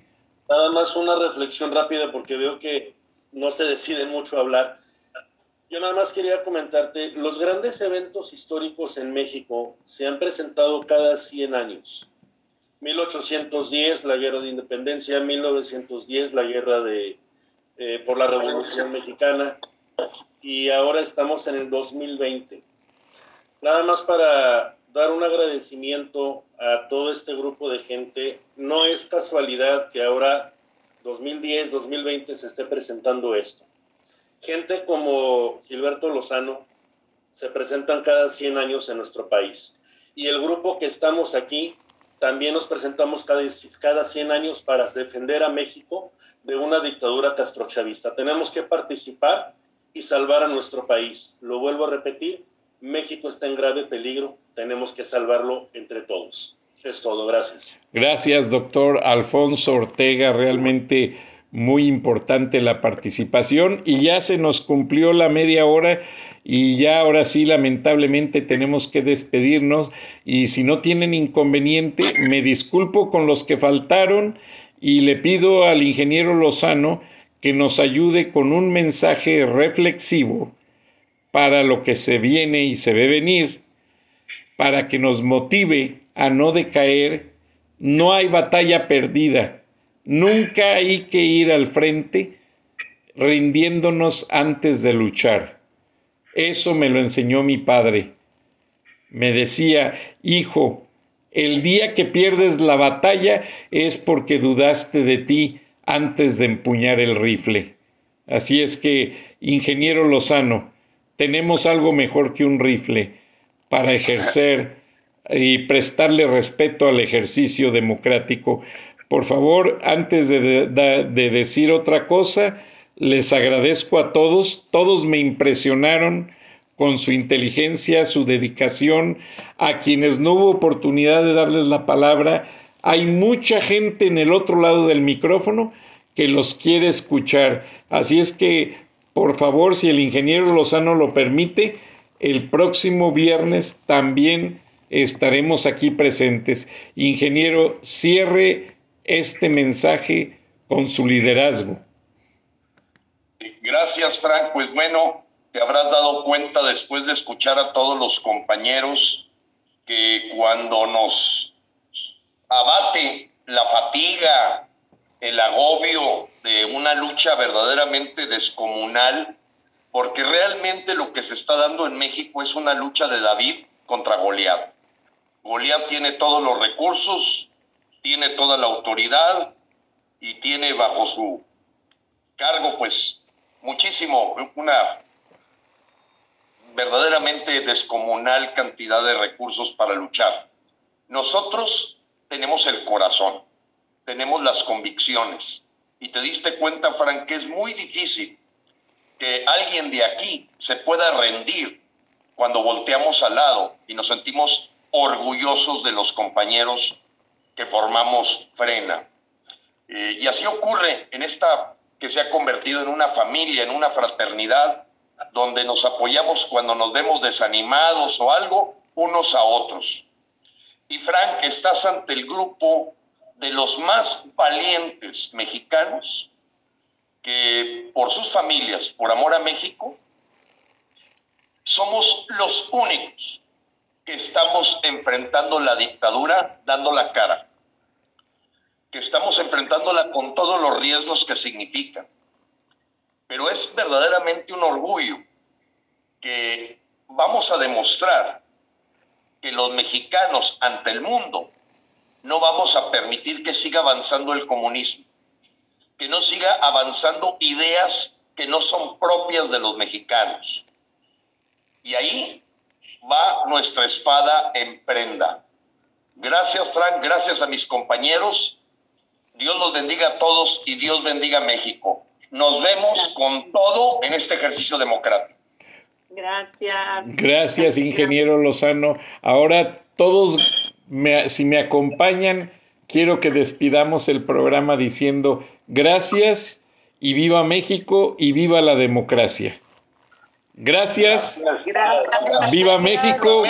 Nada más una reflexión rápida porque veo que no se decide mucho hablar. Yo nada más quería comentarte, los grandes eventos históricos en México se han presentado cada 100 años. 1810, la guerra de independencia, 1910, la guerra de, eh, por la Revolución Mexicana, y ahora estamos en el 2020. Nada más para dar un agradecimiento a todo este grupo de gente. No es casualidad que ahora, 2010, 2020, se esté presentando esto. Gente como Gilberto Lozano se presentan cada 100 años en nuestro país. Y el grupo que estamos aquí, también nos presentamos cada, cada 100 años para defender a México de una dictadura castrochavista. Tenemos que participar y salvar a nuestro país. Lo vuelvo a repetir, México está en grave peligro, tenemos que salvarlo entre todos. Es todo, gracias. Gracias, doctor Alfonso Ortega. Realmente muy importante la participación y ya se nos cumplió la media hora y ya ahora sí lamentablemente tenemos que despedirnos y si no tienen inconveniente me disculpo con los que faltaron y le pido al ingeniero Lozano que nos ayude con un mensaje reflexivo para lo que se viene y se ve venir, para que nos motive a no decaer. No hay batalla perdida. Nunca hay que ir al frente rindiéndonos antes de luchar. Eso me lo enseñó mi padre. Me decía, hijo, el día que pierdes la batalla es porque dudaste de ti antes de empuñar el rifle. Así es que, ingeniero Lozano, tenemos algo mejor que un rifle para ejercer y prestarle respeto al ejercicio democrático. Por favor, antes de, de, de, decir otra cosa, les agradezco a todos. Todos me impresionaron con su inteligencia, su dedicación. A quienes no hubo oportunidad de darles la palabra, hay mucha gente en el otro lado del micrófono que los quiere escuchar. Así es que, por favor, si el ingeniero Lozano lo permite, el próximo viernes también estaremos aquí presentes. Ingeniero, cierre este mensaje con su liderazgo. Gracias, Frank. Pues bueno, te habrás dado cuenta después de escuchar a todos los compañeros que cuando nos abate la fatiga, el agobio de una lucha verdaderamente descomunal, porque realmente lo que se está dando en México es una lucha de David contra Goliat. Goliat tiene todos los recursos, tiene toda la autoridad y tiene bajo su cargo pues muchísimo, una verdaderamente descomunal cantidad de recursos para luchar. Nosotros tenemos el corazón, tenemos las convicciones. Y te diste cuenta, Frank, que es muy difícil que alguien de aquí se pueda rendir cuando volteamos al lado y nos sentimos orgullosos de los compañeros que formamos Frena. Eh, y así ocurre en esta que se ha convertido en una familia, en una fraternidad, donde nos apoyamos cuando nos vemos desanimados o algo, unos a otros. Y Frank, estás ante el grupo de los más valientes mexicanos que por sus familias, por amor a México, somos los únicos que estamos enfrentando la dictadura dando la cara, que estamos enfrentándola con todos los riesgos que significa. Pero es verdaderamente un orgullo que vamos a demostrar que los mexicanos ante el mundo no vamos a permitir que siga avanzando el comunismo, que no siga avanzando ideas que no son propias de los mexicanos. Y ahí va nuestra espada en prenda. Gracias, Frank, gracias a mis compañeros. Dios los bendiga a todos y Dios bendiga a México. Nos vemos con todo en este ejercicio democrático. Gracias. Gracias, ingeniero Lozano. Ahora todos si me acompañan, quiero que despidamos el programa diciendo gracias y viva México y viva la democracia. Gracias. Viva México.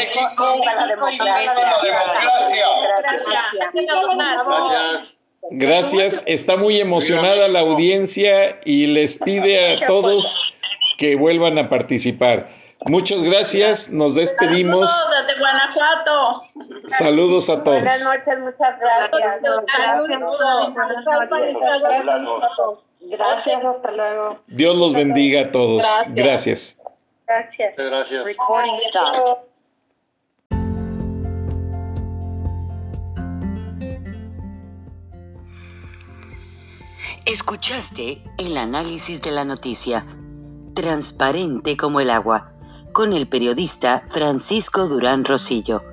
Gracias. Está muy emocionada la audiencia y les pide a todos que vuelvan a participar. Muchas gracias, nos despedimos. Saludos desde Guanajuato. Saludos a todos. Buenas noches, muchas gracias. Gracias. Gracias, hasta luego. Dios los bendiga a todos. Gracias. Gracias. Gracias. Recording start. Escuchaste el análisis de la noticia, transparente como el agua con el periodista Francisco Durán Rosillo